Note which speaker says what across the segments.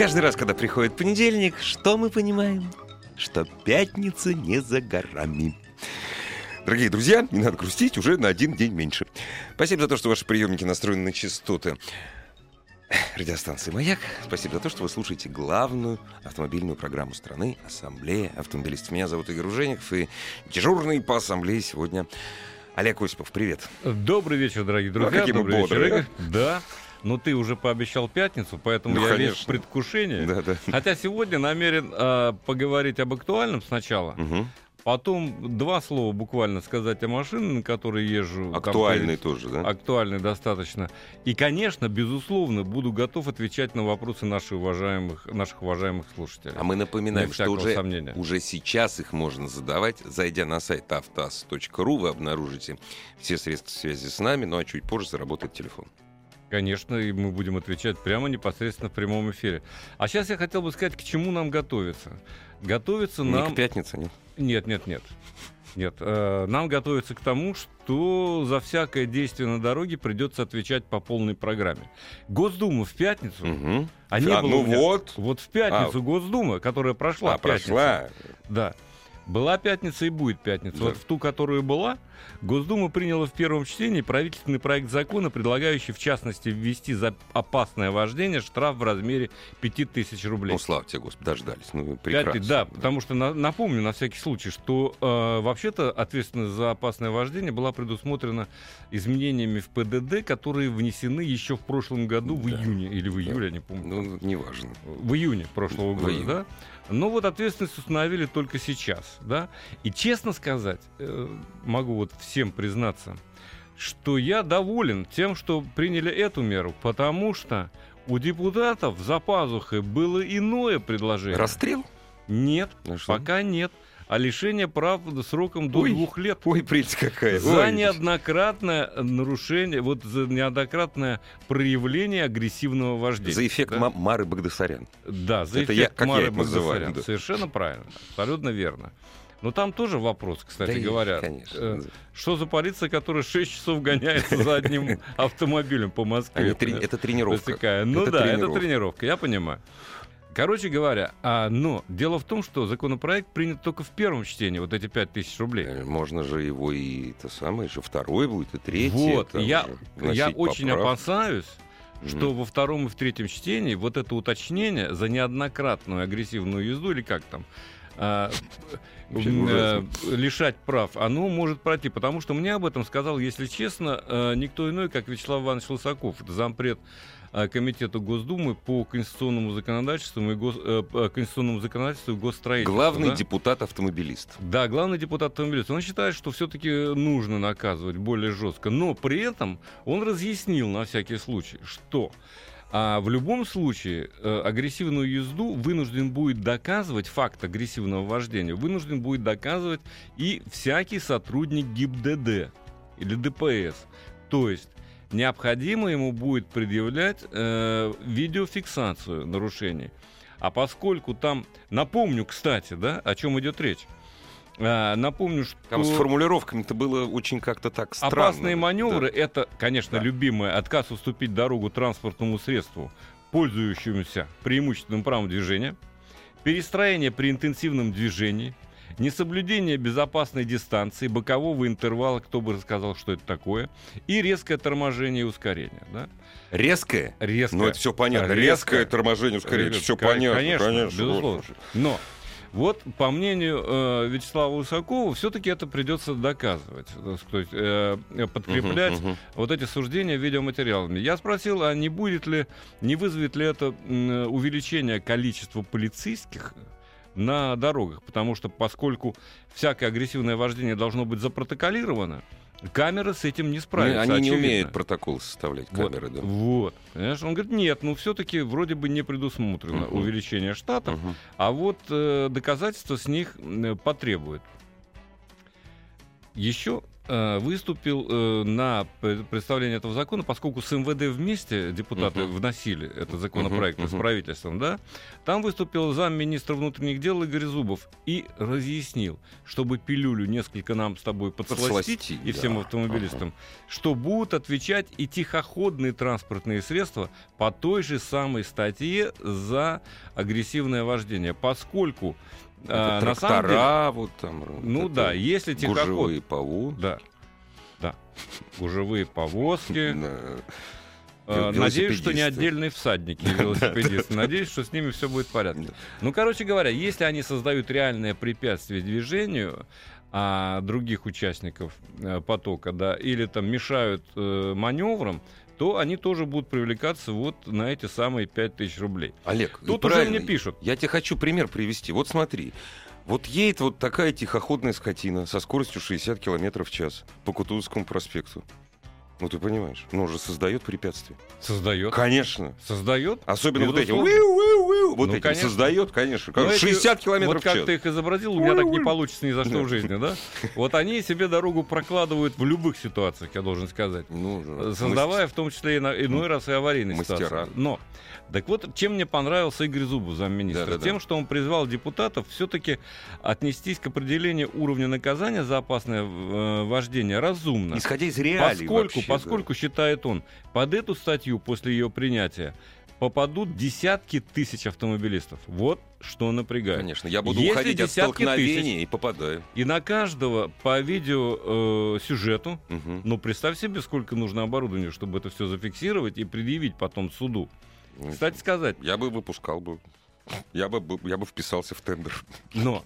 Speaker 1: Каждый раз, когда приходит понедельник, что мы понимаем? Что пятница не за горами. Дорогие друзья, не надо грустить, уже на один день меньше. Спасибо за то, что ваши приемники настроены на частоты радиостанции «Маяк». Спасибо за то, что вы слушаете главную автомобильную программу страны «Ассамблея автомобилистов». Меня зовут Игорь Ужеников, и дежурный по ассамблее сегодня Олег Осипов. Привет.
Speaker 2: Добрый вечер, дорогие друзья.
Speaker 1: А какие мы
Speaker 2: Добрый вечер,
Speaker 1: бодрые,
Speaker 2: Игорь. Да. Но ты уже пообещал пятницу, поэтому
Speaker 1: Ну,
Speaker 2: я весь
Speaker 1: конечно.
Speaker 2: в предвкушении.
Speaker 1: Да, да.
Speaker 2: Хотя сегодня намерен а, поговорить об актуальном сначала,
Speaker 1: Мгм.
Speaker 2: потом два слова буквально сказать о машине, на которой езжу. Там
Speaker 1: Актуальный
Speaker 2: появится-
Speaker 1: тоже, да?
Speaker 2: Актуальный достаточно. И, конечно, безусловно, буду готов отвечать на вопросы наших уважаемых, наших уважаемых слушателей.
Speaker 1: А мы напоминаем, что уже,
Speaker 2: сомнения.
Speaker 1: уже сейчас их можно задавать. Зайдя на сайт автоаз.ру, вы обнаружите все средства связи с нами, ну а чуть позже заработает телефон.
Speaker 2: Конечно, и мы будем отвечать прямо непосредственно в прямом эфире. А сейчас я хотел бы сказать, к чему нам готовиться. Готовиться
Speaker 1: Не
Speaker 2: нам...
Speaker 1: к пятнице, нет?
Speaker 2: Нет, нет, нет. Нет, э, нам готовиться к тому, что за всякое действие на дороге придется отвечать по полной программе. Госдума в пятницу,
Speaker 1: Мгм.
Speaker 2: а не
Speaker 1: А,
Speaker 2: было
Speaker 1: ну
Speaker 2: меня-
Speaker 1: вот.
Speaker 2: вот в пятницу Госдума, которая прошла
Speaker 1: А,
Speaker 2: в пятницу.
Speaker 1: прошла.
Speaker 2: Да. Была пятница и будет пятница.
Speaker 1: Да.
Speaker 2: Вот в ту, которую была, Госдума приняла в первом чтении правительственный проект закона, предлагающий, в частности, ввести за опасное вождение штраф в размере 5000 рублей.
Speaker 1: Ну, слава тебе, Господи, дождались. Ну, прекрасно.
Speaker 2: да, потому что на- напомню на всякий случай, что э, вообще-то ответственность за опасное вождение была предусмотрена изменениями в ПДД, которые внесены еще в прошлом году в
Speaker 1: Да.
Speaker 2: июне или в июле, я не помню.
Speaker 1: Ну, неважно.
Speaker 2: В июне прошлого
Speaker 1: В
Speaker 2: года,
Speaker 1: июне.
Speaker 2: да? Но вот ответственность установили только сейчас, да? И честно сказать, э, могу вот всем признаться, что я доволен тем, что приняли эту меру, потому что у депутатов за пазухой было иное предложение.
Speaker 1: Расстрел?
Speaker 2: Нет,
Speaker 1: Ну
Speaker 2: пока нет. А лишение прав сроком до
Speaker 1: Ой.
Speaker 2: двух лет.
Speaker 1: Ой, прелесть какая.
Speaker 2: За
Speaker 1: Ой.
Speaker 2: неоднократное нарушение, вот за неоднократное проявление агрессивного вождения.
Speaker 1: За эффект
Speaker 2: да?
Speaker 1: Ма- Мары Багдасарян.
Speaker 2: Да, за
Speaker 1: Это
Speaker 2: эффект
Speaker 1: я- я
Speaker 2: Мары
Speaker 1: это называю,
Speaker 2: Багдасарян.
Speaker 1: да.
Speaker 2: Совершенно правильно, абсолютно верно. Но там тоже вопрос, кстати
Speaker 1: Да
Speaker 2: говоря.
Speaker 1: Конечно.
Speaker 2: Э, Что за полиция, которая 6 часов гоняется за одним автомобилем по Москве?
Speaker 1: Они Это тренировка.
Speaker 2: Рассекая. Ну
Speaker 1: Это
Speaker 2: да, это
Speaker 1: тренировка.
Speaker 2: тренировка, я понимаю. Короче говоря, а, но дело в том, что законопроект принят только в первом чтении, вот эти 5000 рублей.
Speaker 1: Э, Можно же его и то самое, еще второй будет, и третий.
Speaker 2: Вот, я,
Speaker 1: уже
Speaker 2: я очень
Speaker 1: поправки.
Speaker 2: опасаюсь, что во втором и в третьем чтении вот это уточнение за неоднократную агрессивную езду или как там а,
Speaker 1: ужасно.
Speaker 2: э, лишать прав, оно может пройти, потому что мне об этом сказал, если честно, э, никто иной, как Вячеслав Иванович Лысаков, это зампред э, комитета Госдумы по конституционному законодательству и гос- э, конституционному законодательству и госстроительству.
Speaker 1: Главный
Speaker 2: да?
Speaker 1: депутат-автомобилист.
Speaker 2: Да, главный депутат автомобилист. Он считает, что все-таки нужно наказывать более жестко. Но при этом он разъяснил на всякий случай, что а, в любом случае э, агрессивную езду вынужден будет доказывать, факт агрессивного вождения, вынужден будет доказывать и всякий сотрудник ГИБДД или ДПС. То есть необходимо ему будет предъявлять э, видеофиксацию нарушений. А поскольку там, напомню, кстати, да, о чем идет речь. А, напомню, что
Speaker 1: Там с формулировками-то было очень как-то так странно.
Speaker 2: опасные маневры
Speaker 1: Да.
Speaker 2: это, конечно,
Speaker 1: Да.
Speaker 2: любимое отказ уступить дорогу транспортному средству, пользующемуся преимущественным правом движения, перестроение при интенсивном движении, несоблюдение безопасной дистанции, бокового интервала, кто бы рассказал, что это такое, и резкое торможение и ускорение. Да?
Speaker 1: Резкое?
Speaker 2: Резкое.
Speaker 1: Ну, это все понятно.
Speaker 2: Резкое.
Speaker 1: Резкое торможение, ускорение,
Speaker 2: Ребят,
Speaker 1: все понятно.
Speaker 2: Конечно,
Speaker 1: конечно.
Speaker 2: безусловно. Но вот, по мнению э, Вячеслава Лысакова, все-таки это придется доказывать, то есть э, подкреплять
Speaker 1: Мгм, мгм.
Speaker 2: вот эти суждения видеоматериалами. Я спросил, а не будет ли, не вызовет ли это м, увеличение количества полицейских на дорогах, потому что поскольку всякое агрессивное вождение должно быть запротоколировано, камеры с этим не
Speaker 1: Ну,
Speaker 2: справятся.
Speaker 1: Они не
Speaker 2: очевидно.
Speaker 1: умеют протокол составлять,
Speaker 2: Вот,
Speaker 1: камеры, да.
Speaker 2: Вот. Понимаешь, он говорит, нет, ну все-таки вроде бы не предусмотрено
Speaker 1: Мгм.
Speaker 2: увеличение штатов,
Speaker 1: Мгм.
Speaker 2: а вот э, доказательства с них э, потребуют. Еще выступил э, на пр- представление этого закона, поскольку с МВД вместе депутаты
Speaker 1: Мгм.
Speaker 2: вносили этот законопроект
Speaker 1: Мгм,
Speaker 2: с правительством, да, там выступил замминистра внутренних дел Игорь Зубов и разъяснил, чтобы пилюлю несколько нам с тобой подсластить,
Speaker 1: Подсластить,
Speaker 2: и всем
Speaker 1: да.
Speaker 2: автомобилистам, что будут отвечать и тихоходные транспортные средства по той же самой статье за агрессивное вождение, поскольку а, на самом деле,
Speaker 1: вот там.
Speaker 2: ну
Speaker 1: это
Speaker 2: да, если тихоход,
Speaker 1: Гужевые ПАУ.
Speaker 2: да, да, гужевые повозки,
Speaker 1: Вел-
Speaker 2: надеюсь, что не отдельные всадники и велосипедисты, надеюсь, что с ними все будет в порядке. Ну, короче говоря, если они создают реальное препятствие движению а, других участников э, потока, да, или там мешают э, маневрам, то они тоже будут привлекаться вот на эти самые 5000 рублей.
Speaker 1: Олег,
Speaker 2: Тут уже мне пишут.
Speaker 1: Я тебе хочу пример привести. Вот смотри. Вот едет вот такая тихоходная скотина со скоростью 60 км в час по Кутузовскому проспекту. Ну, ты понимаешь, ну, уже создает препятствие.
Speaker 2: Создает.
Speaker 1: Конечно.
Speaker 2: Создает.
Speaker 1: Особенно вот этим. Вот
Speaker 2: Ну,
Speaker 1: этим
Speaker 2: конечно.
Speaker 1: создает, конечно.
Speaker 2: Но
Speaker 1: Как
Speaker 2: эти-
Speaker 1: 60 километров
Speaker 2: Вот
Speaker 1: в
Speaker 2: как
Speaker 1: час.
Speaker 2: ты их изобразил, у меня так не получится ни за что в жизни, да? Вот они себе дорогу прокладывают в любых ситуациях, я должен сказать.
Speaker 1: Ну, же,
Speaker 2: создавая в том числе иной раз и аварийные ситуации. Но, так вот, чем мне понравился Игорь Зубов, замминистра? Тем, что он призвал депутатов все-таки отнестись к определению уровня наказания за опасное э, вождение разумно.
Speaker 1: Исходя из реалий
Speaker 2: Поскольку,
Speaker 1: вообще, да.
Speaker 2: поскольку, считает он, под эту статью после ее принятия попадут десятки тысяч автомобилистов. Вот что напрягает.
Speaker 1: Конечно, я буду
Speaker 2: Если
Speaker 1: уходить от
Speaker 2: десятки
Speaker 1: столкновения и попадаю.
Speaker 2: И на каждого по видео э, сюжету
Speaker 1: Мгм.
Speaker 2: ну, представь себе, сколько нужно оборудования, чтобы это все зафиксировать и предъявить потом суду.
Speaker 1: Ну,
Speaker 2: Кстати сказать,
Speaker 1: Я бы выпускал бы. Я бы, я бы вписался в тендер.
Speaker 2: но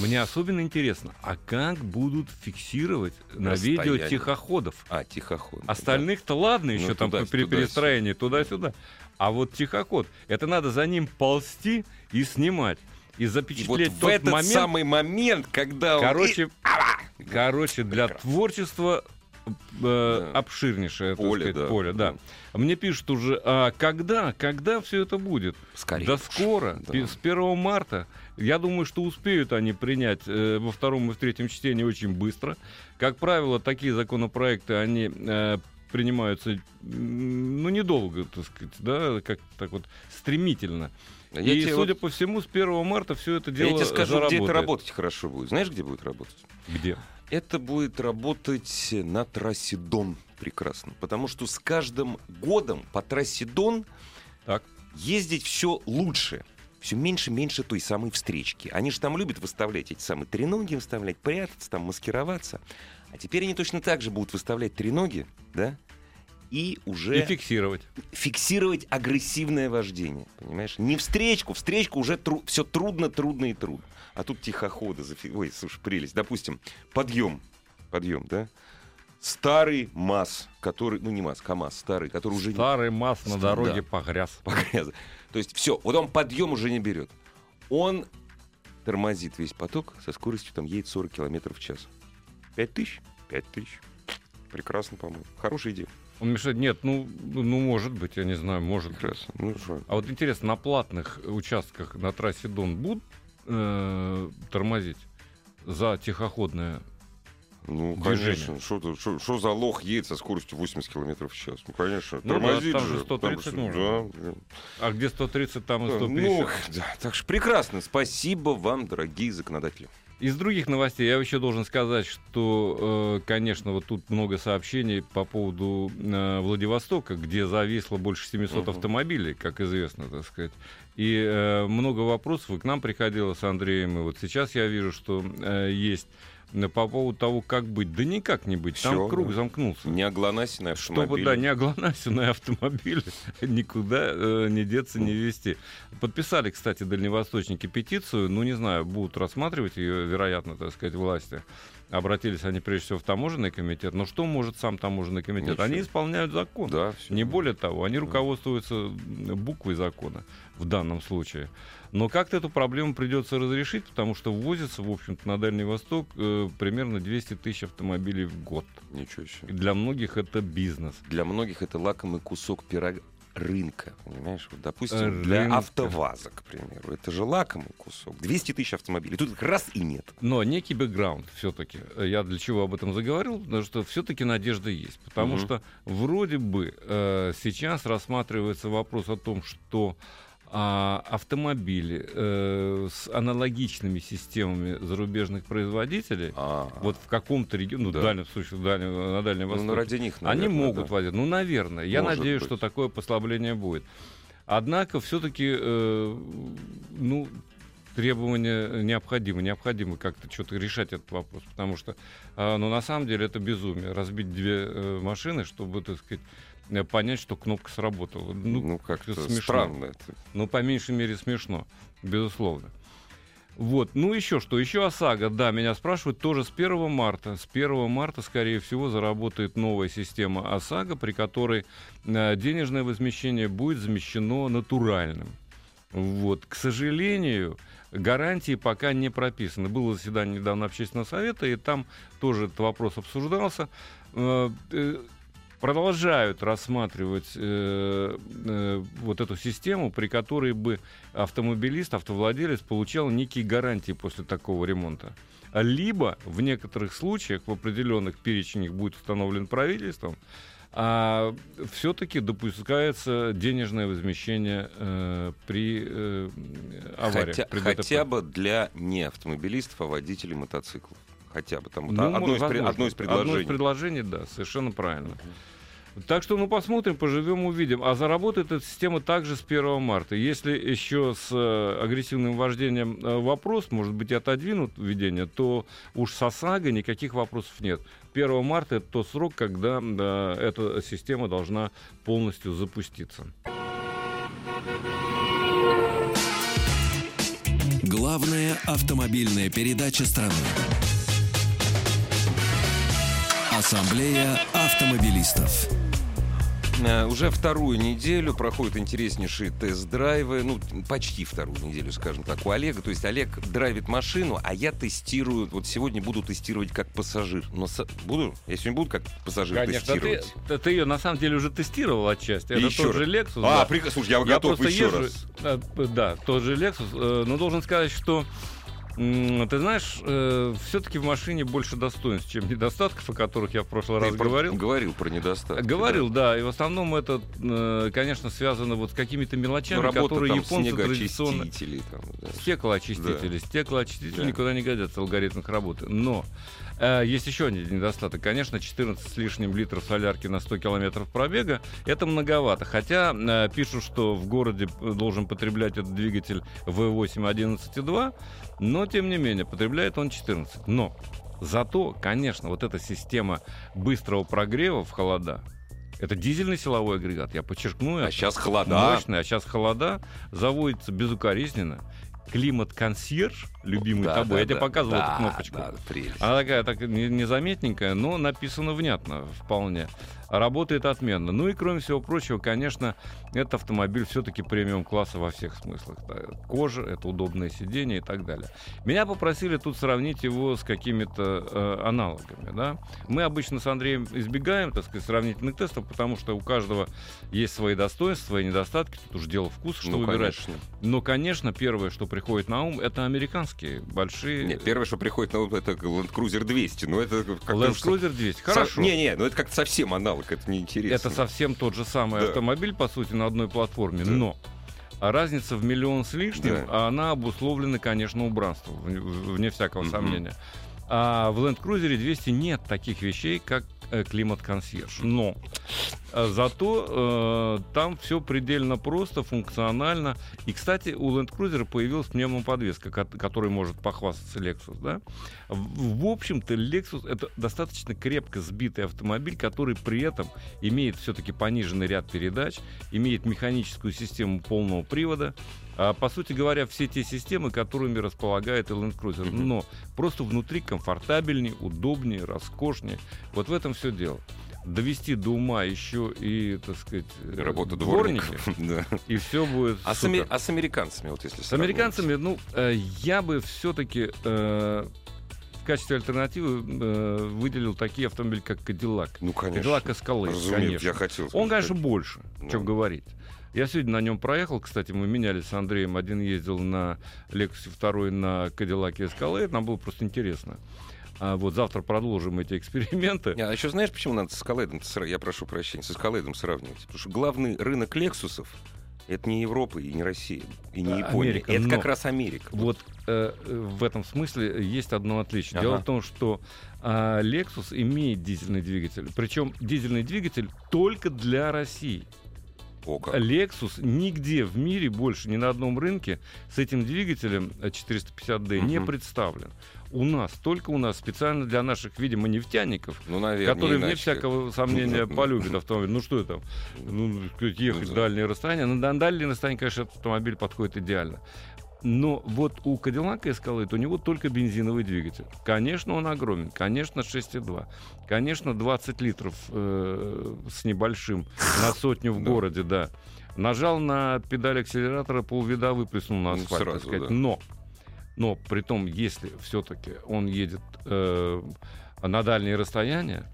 Speaker 2: мне особенно интересно, а как будут фиксировать на видео тихоходов?
Speaker 1: А, тихоход.
Speaker 2: Остальных-то ладно,
Speaker 1: Ну,
Speaker 2: еще там
Speaker 1: туда-
Speaker 2: по пере-
Speaker 1: туда-сюда.
Speaker 2: перестроение туда-сюда. А вот тихоход, это надо за ним ползти и снимать. И
Speaker 1: И вот
Speaker 2: запечатлеть
Speaker 1: в
Speaker 2: тот
Speaker 1: этот
Speaker 2: момент.
Speaker 1: самый момент, когда он...
Speaker 2: Короче, короче, для
Speaker 1: Прекрасно.
Speaker 2: творчества э,
Speaker 1: Да.
Speaker 2: обширнейшее
Speaker 1: Поле,
Speaker 2: сказать,
Speaker 1: да.
Speaker 2: поле, да. Мне пишут уже, а когда, когда все это будет?
Speaker 1: Скорее.
Speaker 2: Да скоро,
Speaker 1: Да.
Speaker 2: с 1 марта. Я думаю, что успеют они принять э, во втором и в третьем чтении очень быстро. Как правило, такие законопроекты, они э, принимаются, ну, недолго, так сказать, да, как так вот стремительно.
Speaker 1: Я
Speaker 2: и, судя
Speaker 1: вот-
Speaker 2: по всему, с 1 марта все это дело
Speaker 1: я тебе скажу, где это
Speaker 2: заработает.
Speaker 1: работать хорошо будет. Знаешь, где будет работать?
Speaker 2: Где?
Speaker 1: Это будет работать на трассе Дон прекрасно. Потому что с каждым годом по трассе Дон
Speaker 2: Так.
Speaker 1: ездить все лучше. Все меньше меньше той самой встречки. Они же там любят выставлять эти самые треноги, выставлять, прятаться, там маскироваться. А теперь они точно так же будут выставлять треноги, да? И уже
Speaker 2: И фиксировать.
Speaker 1: фиксировать агрессивное вождение. Понимаешь? Не встречку, встречку уже все трудно, трудно и трудно. А тут тихоходы. Зафи... Ой, слушай, прелесть. Допустим, подъем. Подъем, да? Старый МАЗ, который, ну не МАЗ, КАМАЗ, старый, который уже не
Speaker 2: Старый масс на
Speaker 1: Да.
Speaker 2: дороге погряз.
Speaker 1: погряз. То есть все, вот он подъем уже не берет. Он тормозит весь поток со скоростью там едет 40 километров в час. 5 тысяч? 5 тысяч. Прекрасно, по-моему. Хорошая идея.
Speaker 2: Он мешает. Нет, ну, ну, может быть, я не знаю, может.
Speaker 1: Прекрасно. Ну что?
Speaker 2: А вот интересно, на платных участках на трассе Дон будут э, тормозить за тихоходное?
Speaker 1: Ну,
Speaker 2: движение.
Speaker 1: конечно. Что Что что за лох едет со скоростью 80 километров в час? Ну, конечно.
Speaker 2: Ну да,
Speaker 1: Тормозит
Speaker 2: там же
Speaker 1: же.
Speaker 2: 130
Speaker 1: что-
Speaker 2: можно.
Speaker 1: да, да.
Speaker 2: А где 130, там и
Speaker 1: Ну,
Speaker 2: 150.
Speaker 1: да, так что прекрасно. Спасибо вам, дорогие законодатели.
Speaker 2: Из других новостей я еще должен сказать, что, э, конечно, вот тут много сообщений по поводу э, Владивостока, где зависло больше 700
Speaker 1: Мгм.
Speaker 2: автомобилей, как известно, так сказать. И э, много вопросов и к нам приходило с Андреем. И вот сейчас я вижу, что есть по поводу того, как быть. Да никак не быть. Там
Speaker 1: Всё,
Speaker 2: круг
Speaker 1: да.
Speaker 2: замкнулся.
Speaker 1: Не оглонась на
Speaker 2: Чтобы,
Speaker 1: автомобиль.
Speaker 2: да, не оглонасенные автомобили никуда э, не деться, не вести. Подписали, кстати, дальневосточники петицию, ну, не знаю, будут рассматривать ее, вероятно, так сказать, власти. Обратились они прежде всего в таможенный комитет. Но что может сам таможенный комитет?
Speaker 1: Ничего.
Speaker 2: Они исполняют закон.
Speaker 1: Да, всё.
Speaker 2: Не более того, они руководствуются буквой закона в данном случае. Но как-то эту проблему придется разрешить, потому что ввозится, в общем-то, на Дальний Восток э, примерно 200 тысяч автомобилей в год.
Speaker 1: Ничего себе.
Speaker 2: Для многих это бизнес.
Speaker 1: Для многих это лакомый кусок пирога рынка, понимаешь? Вот, допустим,
Speaker 2: Рынка.
Speaker 1: для АвтоВАЗа, к примеру, это же лакомый кусок. 200 тысяч автомобилей. Тут их раз и нет.
Speaker 2: Но некий бэкграунд все-таки. Я для чего об этом заговорил? Потому что все-таки надежда есть. Потому
Speaker 1: Мгм.
Speaker 2: что вроде бы э, сейчас рассматривается вопрос о том, что а, автомобили э, с аналогичными системами зарубежных производителей,
Speaker 1: А,
Speaker 2: вот в каком-то регионе, ну,
Speaker 1: Да.
Speaker 2: в дальнем случае, в дальнем- на Дальнем
Speaker 1: ну,
Speaker 2: Востоке,
Speaker 1: ради них,
Speaker 2: они
Speaker 1: наверное,
Speaker 2: могут
Speaker 1: да.
Speaker 2: возить. Ну, наверное. Я
Speaker 1: Может
Speaker 2: надеюсь,
Speaker 1: быть.
Speaker 2: что такое послабление будет. Однако все-таки, ну, требования необходимы. Необходимо как-то что-то решать этот вопрос. Потому что, а, ну, на самом деле, это безумие. Разбить две э, машины, чтобы, так сказать, э, понять, что кнопка сработала.
Speaker 1: Ну,
Speaker 2: Ну,
Speaker 1: как-то
Speaker 2: смешно.
Speaker 1: странно это.
Speaker 2: ну, по меньшей мере, смешно, безусловно. Вот, ну еще что, еще ОСАГО, да, меня спрашивают, тоже с 1 марта. С 1 марта, скорее всего, заработает новая система ОСАГО, при которой э, денежное возмещение будет замещено натуральным. Вот, к сожалению, гарантии пока не прописаны. Было заседание недавно общественного совета, и там тоже этот вопрос обсуждался. Э, э, Продолжают рассматривать э, э, вот эту систему, при которой бы автомобилист, автовладелец получал некие гарантии после такого ремонта. Либо в некоторых случаях, в определенных перечнях будет установлен правительством, а все-таки допускается денежное возмещение э, при э, аварии.
Speaker 1: Хотя,
Speaker 2: при ДТП.
Speaker 1: хотя бы для не автомобилистов, а водителей мотоциклов. Хотя бы там. вот
Speaker 2: Ну,
Speaker 1: одно, из, одно из предложений.
Speaker 2: Одно из предложений, да, совершенно правильно. Так что, ну, посмотрим, поживем, увидим. А заработает эта система также с 1 марта. Если еще с э, агрессивным вождением э, вопрос, может быть, отодвинут введение, то уж с ОСАГО никаких вопросов нет. 1 марта это тот срок, когда да, эта система должна полностью запуститься.
Speaker 3: Главная автомобильная передача страны. Ассамблея автомобилистов.
Speaker 1: Э, Уже вторую неделю проходят интереснейшие тест-драйвы, ну, почти вторую неделю, скажем так, у Олега. То есть Олег драйвит машину, а я тестирую, вот сегодня буду тестировать как пассажир. Но со- буду? Я сегодня буду как пассажир
Speaker 2: Конечно, ты,
Speaker 1: тестировать?
Speaker 2: ты- ты ее на самом деле уже тестировал отчасти. Это
Speaker 1: Еще
Speaker 2: тот
Speaker 1: раз.
Speaker 2: же Lexus.
Speaker 1: А,
Speaker 2: да.
Speaker 1: прик- слушай, я,
Speaker 2: Я
Speaker 1: готов еще
Speaker 2: езжу,
Speaker 1: раз.
Speaker 2: э, да, тот же Lexus, э, но должен сказать, что ты знаешь, все-таки в машине больше достоинств, чем недостатков, о которых я в прошлый
Speaker 1: Ты
Speaker 2: раз
Speaker 1: про-
Speaker 2: говорил.
Speaker 1: Говорил про недостатки.
Speaker 2: Говорил, да, и в основном это, э, конечно, связано вот с какими-то
Speaker 1: да. Ну,
Speaker 2: мелочами,
Speaker 1: работа
Speaker 2: которые
Speaker 1: там
Speaker 2: японцы традиционно...
Speaker 1: Там, да.
Speaker 2: Стеклоочистители. Стеклоочистители
Speaker 1: Да.
Speaker 2: никуда не годятся, алгоритм их работы. Но э, есть еще один недостаток. Конечно, 14 с лишним литров солярки на 100 километров пробега это многовато. Хотя э, пишут, что в городе э, должен потреблять этот двигатель V8 11.2, но тем не менее потребляет он 14. Но зато, конечно, вот эта система быстрого прогрева в холода, это дизельный силовой агрегат, я подчеркну
Speaker 1: А
Speaker 2: это.
Speaker 1: сейчас холода.
Speaker 2: Мощный, а сейчас холода, заводится безукоризненно. Климат-консьерж, любимый
Speaker 1: Да,
Speaker 2: тобой,
Speaker 1: да,
Speaker 2: я тебе показывал
Speaker 1: да,
Speaker 2: эту кнопочку.
Speaker 1: да, прелесть.
Speaker 2: Она такая так, не- незаметненькая, но написано внятно вполне. Работает отменно. Ну и кроме всего прочего, конечно, этот автомобиль все-таки премиум-класса во всех смыслах. Кожа, это удобное сиденье и так далее. Меня попросили тут сравнить его с какими-то э, аналогами. Да? Мы обычно с Андреем избегаем, так сказать, сравнительных тестов, потому что у каждого есть свои достоинства, свои недостатки. Тут уж дело вкуса, что
Speaker 1: Ну,
Speaker 2: выбирать.
Speaker 1: конечно.
Speaker 2: Но, конечно, первое, что приходит на ум, это американские большие...
Speaker 1: Нет, первое, что приходит на ум, это Land Cruiser 200. Ну, это как
Speaker 2: Land Cruiser 200. Хорошо.
Speaker 1: Не-не, ну это как совсем аналог, это неинтересно.
Speaker 2: Это совсем тот же самый
Speaker 1: Да.
Speaker 2: автомобиль, по сути, на одной платформе.
Speaker 1: Да.
Speaker 2: Но а разница в миллион с лишним,
Speaker 1: Да.
Speaker 2: а она обусловлена, конечно, убранством, вне, всякого
Speaker 1: Мгм.
Speaker 2: сомнения. А в Land Cruiser 200 нет таких вещей, как климат-консьерж. Но э, зато э, там все предельно просто, функционально. И, кстати, у Land Cruiser появилась пневмоподвеска, ко- которой может похвастаться Lexus. Да? В, в общем-то, Lexus это достаточно крепко сбитый автомобиль, который при этом имеет все-таки пониженный ряд передач, имеет механическую систему полного привода. А, по сути говоря, все те системы, которыми располагает и Land Cruiser. Но просто внутри комфортабельнее, удобнее, роскошнее. Вот в этом все дело. Довести до ума еще и, так сказать, э,
Speaker 1: Работа
Speaker 2: дворники.
Speaker 1: Да.
Speaker 2: и все будет
Speaker 1: А с, а с американцами, вот если
Speaker 2: С американцами, ну, э, я бы все-таки в качестве альтернативы э, выделил такие автомобили, как Cadillac.
Speaker 1: Ну, конечно.
Speaker 2: Escalade,
Speaker 1: Разумеется,
Speaker 2: конечно.
Speaker 1: я хотел
Speaker 2: Он, конечно, больше,
Speaker 1: Ну.
Speaker 2: чем говорить. Я сегодня на нем проехал, кстати, мы менялись с Андреем. Один ездил на Lexus, второй на Cadillac Escalade. Нам было просто интересно. А вот завтра продолжим эти эксперименты.
Speaker 1: А еще знаешь, почему надо с Эскалейдом, я прошу прощения, с Эскалейдом сравнивать? Потому что главный рынок Лексусов это не Европа и не Россия, и не
Speaker 2: А,
Speaker 1: Япония.
Speaker 2: Америка,
Speaker 1: это как раз Америка.
Speaker 2: Вот э, в этом смысле есть одно отличие. Дело
Speaker 1: Ага.
Speaker 2: в том, что а, Lexus имеет дизельный двигатель. Причем дизельный двигатель только для России.
Speaker 1: О, как.
Speaker 2: Lexus нигде в мире больше, ни на одном рынке с этим двигателем э, 450D не
Speaker 1: Мгм.
Speaker 2: представлен. У нас, только у нас, специально для наших, видимо, нефтяников,
Speaker 1: Ну, наверное,
Speaker 2: которые, вне всякого сомнения, полюбят автомобиль. Ну что это? Ну, ехать
Speaker 1: Ну, да.
Speaker 2: дальние расстояния. На дальние расстояния, конечно, этот автомобиль подходит идеально. Но вот у Cadillac Escalade у него только бензиновый двигатель. Конечно, он огромен. Конечно, 6,2. Конечно, 20 литров э, с небольшим на сотню в городе, да. Нажал на педаль акселератора, полвида выплеснул на
Speaker 1: Ну,
Speaker 2: асфальт, так
Speaker 1: сразу,
Speaker 2: сказать.
Speaker 1: да.
Speaker 2: Но, но при том, если все-таки он едет э, на дальние расстояния,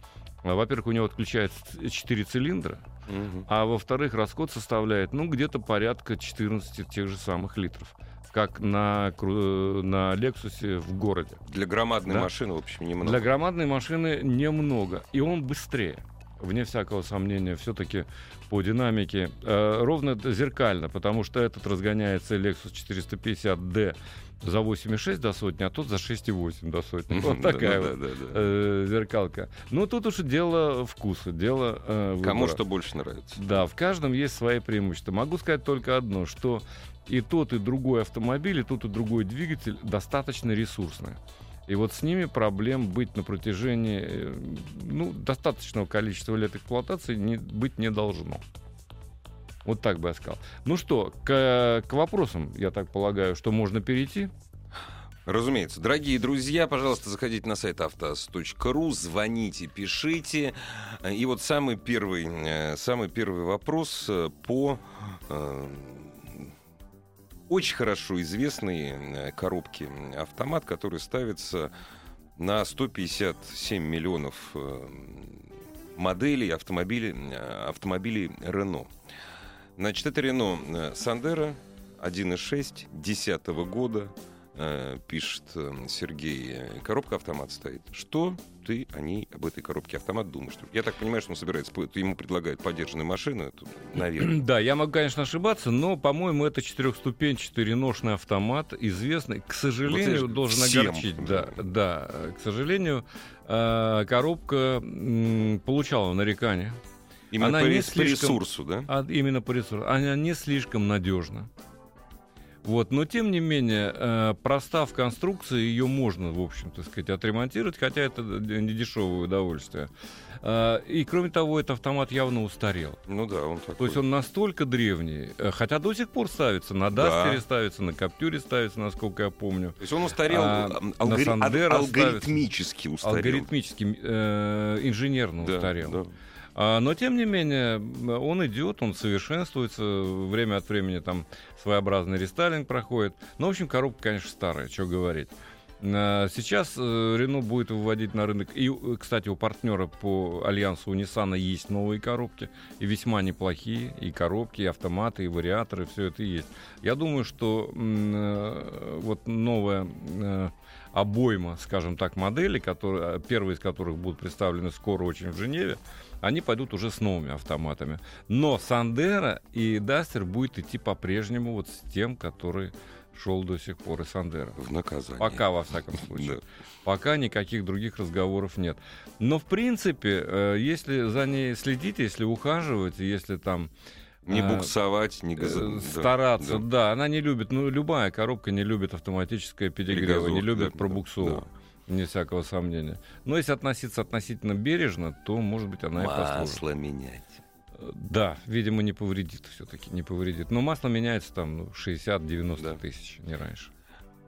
Speaker 2: а, во-первых, у него отключается 4 цилиндра,
Speaker 1: Мгм.
Speaker 2: а во-вторых, расход составляет, ну, где-то порядка 14 тех же самых литров, как на, на Лексусе в городе.
Speaker 1: Для громадной
Speaker 2: Да.
Speaker 1: машины, в общем, немного.
Speaker 2: Для громадной машины немного, и он быстрее. Вне всякого сомнения, все-таки по динамике э, ровно зеркально, потому что этот разгоняется Lexus 450D за 8,6 до сотни, а тот за 6,8 до сотни. Вот
Speaker 1: да,
Speaker 2: такая вот э, зеркалка. Ну, тут уж дело вкуса, дело э,
Speaker 1: Кому что больше нравится.
Speaker 2: Да, в каждом есть свои преимущества. Могу сказать только одно, что и тот, и другой автомобиль, и тот, и другой двигатель достаточно ресурсные. И вот с ними проблем быть на протяжении э, ну, достаточного количества лет эксплуатации не, быть не должно. Вот так бы я сказал. Ну что, к, к вопросам, я так полагаю, что можно перейти.
Speaker 1: Разумеется. Дорогие друзья, пожалуйста, заходите на сайт автоаз.ру, звоните, пишите. И вот самый первый, э, самый первый вопрос э, по очень хорошо известной э, коробке автомат, который ставится на 157 миллионов э, моделей автомобилей, э, автомобилей Renault. Значит, это Renault Sandero 1.6 10 года, э, пишет э, Сергей. Коробка автомат стоит. Что ты о ней, об этой коробке автомат думаешь? Я так понимаю, что он собирается, ему предлагают поддержанную машину, это, наверное.
Speaker 2: Да, я могу, конечно, ошибаться, но, по-моему, это четырехступенчатый реношный автомат, известный. К сожалению,
Speaker 1: Вот,
Speaker 2: должен
Speaker 1: всем,
Speaker 2: огорчить.
Speaker 1: да.
Speaker 2: Да, э, к сожалению, коробка получала нарекания.
Speaker 1: Именно
Speaker 2: Она
Speaker 1: по,
Speaker 2: не
Speaker 1: по
Speaker 2: слишком-
Speaker 1: ресурсу, да?
Speaker 2: А именно по ресурсу. Она не слишком надежна. Вот, но тем не менее, э, проста в конструкции, ее можно, в общем, так сказать, отремонтировать, хотя это не дешевое удовольствие. Э, и кроме того, этот автомат явно устарел.
Speaker 1: Ну да, он такой.
Speaker 2: То есть он настолько древний, э, хотя до сих пор ставится, на
Speaker 1: Да.
Speaker 2: Дастере ставится, на Каптюре ставится, насколько я помню.
Speaker 1: То есть он устарел,
Speaker 2: А,
Speaker 1: алгори- алгоритмически устарел.
Speaker 2: Алгоритмически, э, инженерно
Speaker 1: Да,
Speaker 2: устарел.
Speaker 1: да.
Speaker 2: А, но тем не менее, он идет, он совершенствуется, время от времени там своеобразный рестайлинг проходит. Ну, в общем, коробка, конечно, старая, что говорить. А, Сейчас э, Рено будет выводить на рынок. И, э, кстати, у партнера по альянсу у Nissan есть новые коробки. И весьма неплохие. И коробки, и автоматы, и вариаторы. Все это есть. Я думаю, что э, вот новая обойма, скажем так, моделей, которые, первые из которых будут представлены скоро очень в Женеве, они пойдут уже с новыми автоматами. Но Сандера и Дастер будет идти по-прежнему вот с тем, который шел до сих пор и Сандера.
Speaker 1: В наказание.
Speaker 2: Пока, во всяком случае.
Speaker 1: Да.
Speaker 2: Пока никаких других разговоров нет. Но, в принципе, э, если за ней следить, если ухаживать, если там
Speaker 1: Не
Speaker 2: А,
Speaker 1: буксовать, не
Speaker 2: э,
Speaker 1: да,
Speaker 2: стараться,
Speaker 1: да.
Speaker 2: да, она не любит, ну, любая коробка не любит автоматическое перегрева, не любит
Speaker 1: да,
Speaker 2: пробуксовку. Не всякого сомнения. Но если относиться относительно бережно, то, может быть, она и послужит.
Speaker 1: Масло менять.
Speaker 2: Да, видимо, не повредит все-таки, не повредит. Но масло меняется там ну, 60-90
Speaker 1: Да.
Speaker 2: тысяч, не раньше.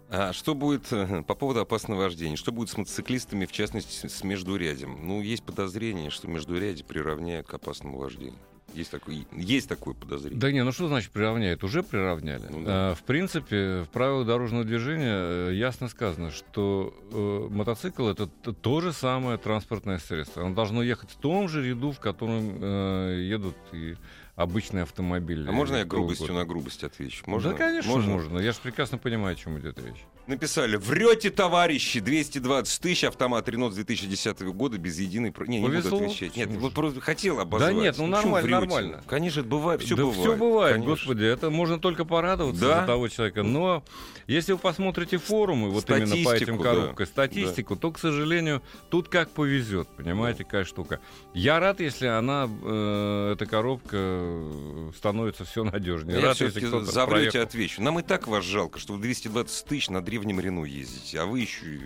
Speaker 1: А что будет э, по поводу опасного вождения? Что будет с мотоциклистами, в частности, с междурядем? Ну, есть подозрение, что междурядье приравняют к опасному вождению. Есть такое, есть такое подозрение.
Speaker 2: Да не, ну что значит приравняет? Уже приравняли.
Speaker 1: Ну да.
Speaker 2: А, в принципе, в правилах дорожного движения э, ясно сказано, что э, мотоцикл это то же самое транспортное средство. Оно должно ехать в том же ряду, в котором э, едут и обычные автомобили.
Speaker 1: А можно я грубостью
Speaker 2: года.
Speaker 1: на грубость отвечу? Можно?
Speaker 2: Да, конечно, можно. Я же прекрасно понимаю, о чем идет речь.
Speaker 1: Написали, врете, товарищи, 220 тысяч, автомат Рено 2010 года без единой... Не, не
Speaker 2: Повезло.
Speaker 1: буду отвечать. Нет,
Speaker 2: Почему
Speaker 1: вот просто хотел обозвать.
Speaker 2: нет, ну нормально,
Speaker 1: врете?
Speaker 2: нормально.
Speaker 1: Конечно, бывает, все
Speaker 2: да
Speaker 1: бывает.
Speaker 2: все бывает,
Speaker 1: конечно.
Speaker 2: господи, это можно только порадоваться
Speaker 1: Да.
Speaker 2: за того человека. Но если вы посмотрите форумы, вот именно по этим
Speaker 1: Статистику,
Speaker 2: коробкам,
Speaker 1: да.
Speaker 2: статистику, то, к сожалению, тут как повезет, понимаете, какая штука. Я рад, если она, э, эта коробка э, становится все надежнее.
Speaker 1: Я
Speaker 2: рад, если кто-то
Speaker 1: за врете
Speaker 2: проехал.
Speaker 1: отвечу. Нам и так вас жалко, что вы 220 тысяч на древнем Рено ездите, а вы еще и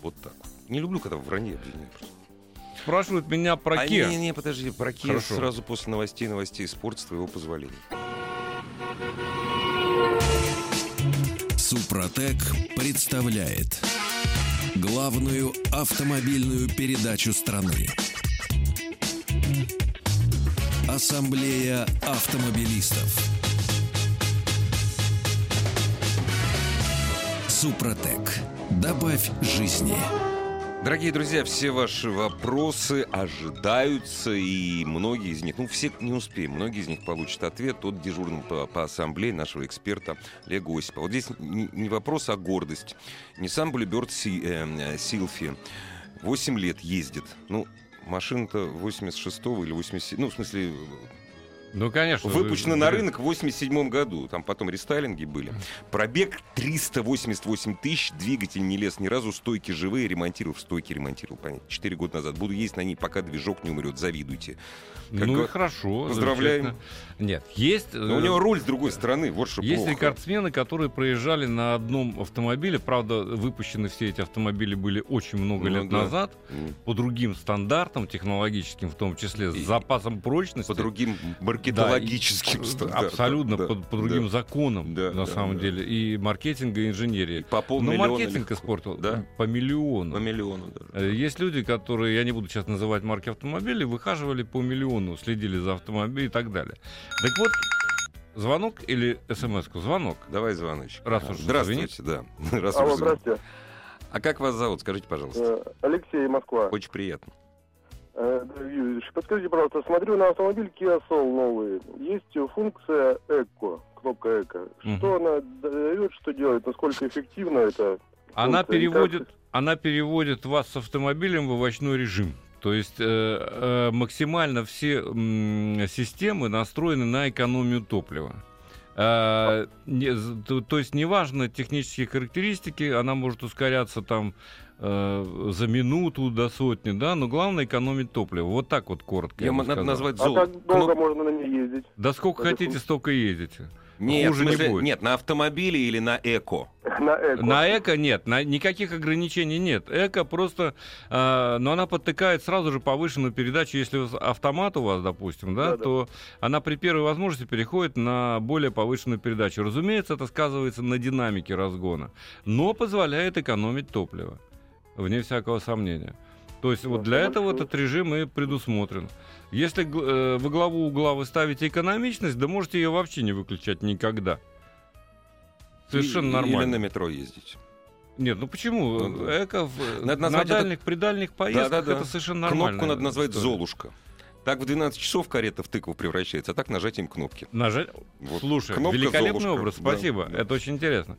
Speaker 1: вот так. Не люблю, когда вранье обвиняют.
Speaker 2: Спрашивают меня про
Speaker 1: А,
Speaker 2: Kia.
Speaker 1: не-не-не, подожди, про Kia
Speaker 2: Хорошо.
Speaker 1: сразу после новостей, новостей спорта, с твоего позволения.
Speaker 3: Супротек представляет главную автомобильную передачу страны. Ассамблея автомобилистов. Супротек. Добавь жизни.
Speaker 1: Дорогие друзья, все ваши вопросы ожидаются, и многие из них, ну, все не успеем, многие из них получат ответ от дежурного по, по ассамблее нашего эксперта Олега Осипова. Вот здесь не, вопрос, а гордость. Nissan Bluebird Си- э, Силфи 8 лет ездит. Ну, машина-то 86-го или 87 ну, в смысле,
Speaker 2: Ну, конечно.
Speaker 1: выпущена
Speaker 2: вы-
Speaker 1: на рынок в 87 году. Там потом рестайлинги были. Пробег 388 тысяч, двигатель не лез ни разу, стойки живые, ремонтировал, стойки ремонтировал, понятно, 4 года назад. Буду ездить на ней, пока движок не умрет, завидуйте. Как
Speaker 2: Ну и
Speaker 1: говор-
Speaker 2: хорошо.
Speaker 1: Поздравляем.
Speaker 2: Нет, есть...
Speaker 1: Но у
Speaker 2: э,
Speaker 1: него руль с другой стороны, вот что
Speaker 2: Есть
Speaker 1: плохо.
Speaker 2: рекордсмены, которые проезжали на одном автомобиле. Правда, выпущены все эти автомобили были очень много
Speaker 1: Ну
Speaker 2: лет
Speaker 1: да.
Speaker 2: назад.
Speaker 1: М,
Speaker 2: По другим стандартам, технологическим в том числе, с
Speaker 1: И-
Speaker 2: запасом прочности.
Speaker 1: По другим маркетологическим
Speaker 2: Да, и-
Speaker 1: стандартам.
Speaker 2: Абсолютно,
Speaker 1: Да,
Speaker 2: по, по другим
Speaker 1: да.
Speaker 2: законам,
Speaker 1: Да,
Speaker 2: на
Speaker 1: да,
Speaker 2: самом
Speaker 1: да.
Speaker 2: деле. И маркетинга, и инженерии.
Speaker 1: По
Speaker 2: Но
Speaker 1: полмиллиона
Speaker 2: маркетинг
Speaker 1: легко.
Speaker 2: испортил
Speaker 1: Да?
Speaker 2: по миллиону.
Speaker 1: По миллиону даже.
Speaker 2: Э, Есть люди, которые, я не буду сейчас называть марки автомобилей, выхаживали по миллиону, следили за автомобилем и так далее. Так вот, звонок или смс-ку? Звонок.
Speaker 1: Давай звоночек.
Speaker 2: Раз уж
Speaker 1: Здравствуйте, да. Раз
Speaker 4: Алло,
Speaker 1: уж
Speaker 4: здравствуйте.
Speaker 1: А как вас зовут, скажите, пожалуйста.
Speaker 4: Э, Алексей, Москва.
Speaker 1: Очень приятно.
Speaker 4: Э, Подскажите, пожалуйста, смотрю на автомобиль Kia Soul новый. Есть функция Эко, кнопка Эко. Что она дает, что делает, насколько эффективно это?
Speaker 2: Она переводит, она переводит вас с автомобилем в овощной режим. То есть э, э, максимально все м, системы настроены на экономию топлива. Э, не- то, то есть неважно технические характеристики, она может ускоряться там э, за минуту до сотни, да, но главное экономить топливо. Вот так вот коротко.
Speaker 1: Я
Speaker 2: бы
Speaker 1: надо
Speaker 2: сказал.
Speaker 1: назвать
Speaker 4: А
Speaker 1: золото.
Speaker 4: как долго можно на ней ездить?
Speaker 2: Да сколько
Speaker 4: Это
Speaker 2: хотите, столько ездите.
Speaker 1: Нет,
Speaker 2: Хуже
Speaker 1: в
Speaker 2: не
Speaker 1: смысле-
Speaker 2: будет.
Speaker 1: нет, на автомобиле или на эко.
Speaker 4: На Эко.
Speaker 2: На эко нет, на, никаких ограничений нет. Эко просто, э, но она подтыкает сразу же повышенную передачу. Если автомат у вас, допустим, да,
Speaker 4: Да-да.
Speaker 2: то она при первой возможности переходит на более повышенную передачу. Разумеется, это сказывается на динамике разгона, но позволяет экономить топливо, вне всякого сомнения. То есть вот для этого этот режим и предусмотрен. Если э, во главу угла вы ставите экономичность, да можете ее вообще не выключать никогда. Совершенно
Speaker 1: И-
Speaker 2: нормально.
Speaker 1: Или на метро ездить.
Speaker 2: Нет, ну почему?
Speaker 1: Ну, да.
Speaker 2: Эко в-
Speaker 1: Надо
Speaker 2: на
Speaker 1: назвать это-
Speaker 2: дальних, при дальних поездках
Speaker 1: Да-да-да.
Speaker 2: это совершенно нормально.
Speaker 1: Кнопку надо назвать «Золушка». Так в 12 часов карета в тыкву превращается, а так нажатием кнопки.
Speaker 2: Нажать.
Speaker 1: Вот.
Speaker 2: Слушай,
Speaker 1: Кнопка
Speaker 2: великолепный
Speaker 1: «Золушка».
Speaker 2: образ,
Speaker 1: Да,
Speaker 2: спасибо.
Speaker 1: да.
Speaker 2: Это очень интересно.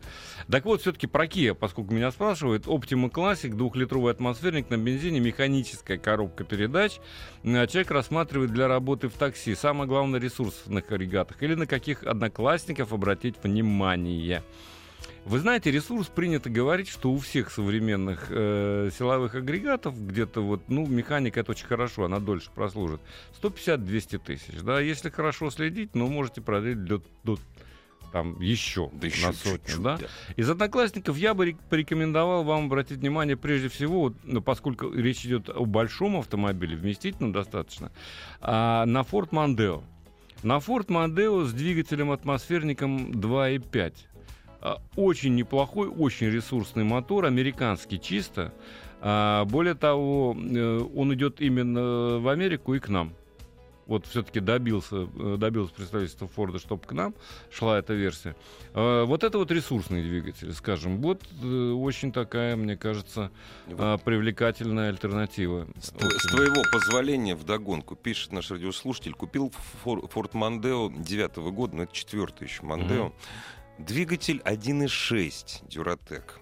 Speaker 2: Так вот, все-таки про Kia, поскольку меня спрашивают, Optima Classic, двухлитровый атмосферник на бензине, механическая коробка передач. Э, Человек рассматривает для работы в такси. Самое главное, ресурсных агрегатах. Или на каких одноклассников обратить внимание. Вы знаете, ресурс принято говорить, что у всех современных э, силовых агрегатов где-то вот, ну, механика это очень хорошо, она дольше прослужит. 150-200 тысяч, да, если хорошо следить, ну, можете продлить до, до там еще
Speaker 1: Да еще
Speaker 2: на сотню,
Speaker 1: чуть-чуть,
Speaker 2: да? Из одноклассников я бы ре- порекомендовал вам обратить внимание прежде всего, ну, поскольку речь идет о большом автомобиле, вместительном достаточно, а, на Ford Mondeo. На Ford Mondeo с двигателем-атмосферником 2.5. А, Очень неплохой, очень ресурсный мотор, американский чисто. А, Более того, э, он идет именно в Америку и к нам. Вот все-таки добился, э, добился представительство Форда, чтобы к нам шла эта версия. А, Вот это вот ресурсный двигатель, скажем. Вот э, очень такая, мне кажется, а, привлекательная альтернатива.
Speaker 1: С, с твоего позволения вдогонку пишет наш радиослушатель. Купил Фор- Форд Мондео 9 года, но это четвертый еще Мондео. Двигатель 1.6 Дюратек.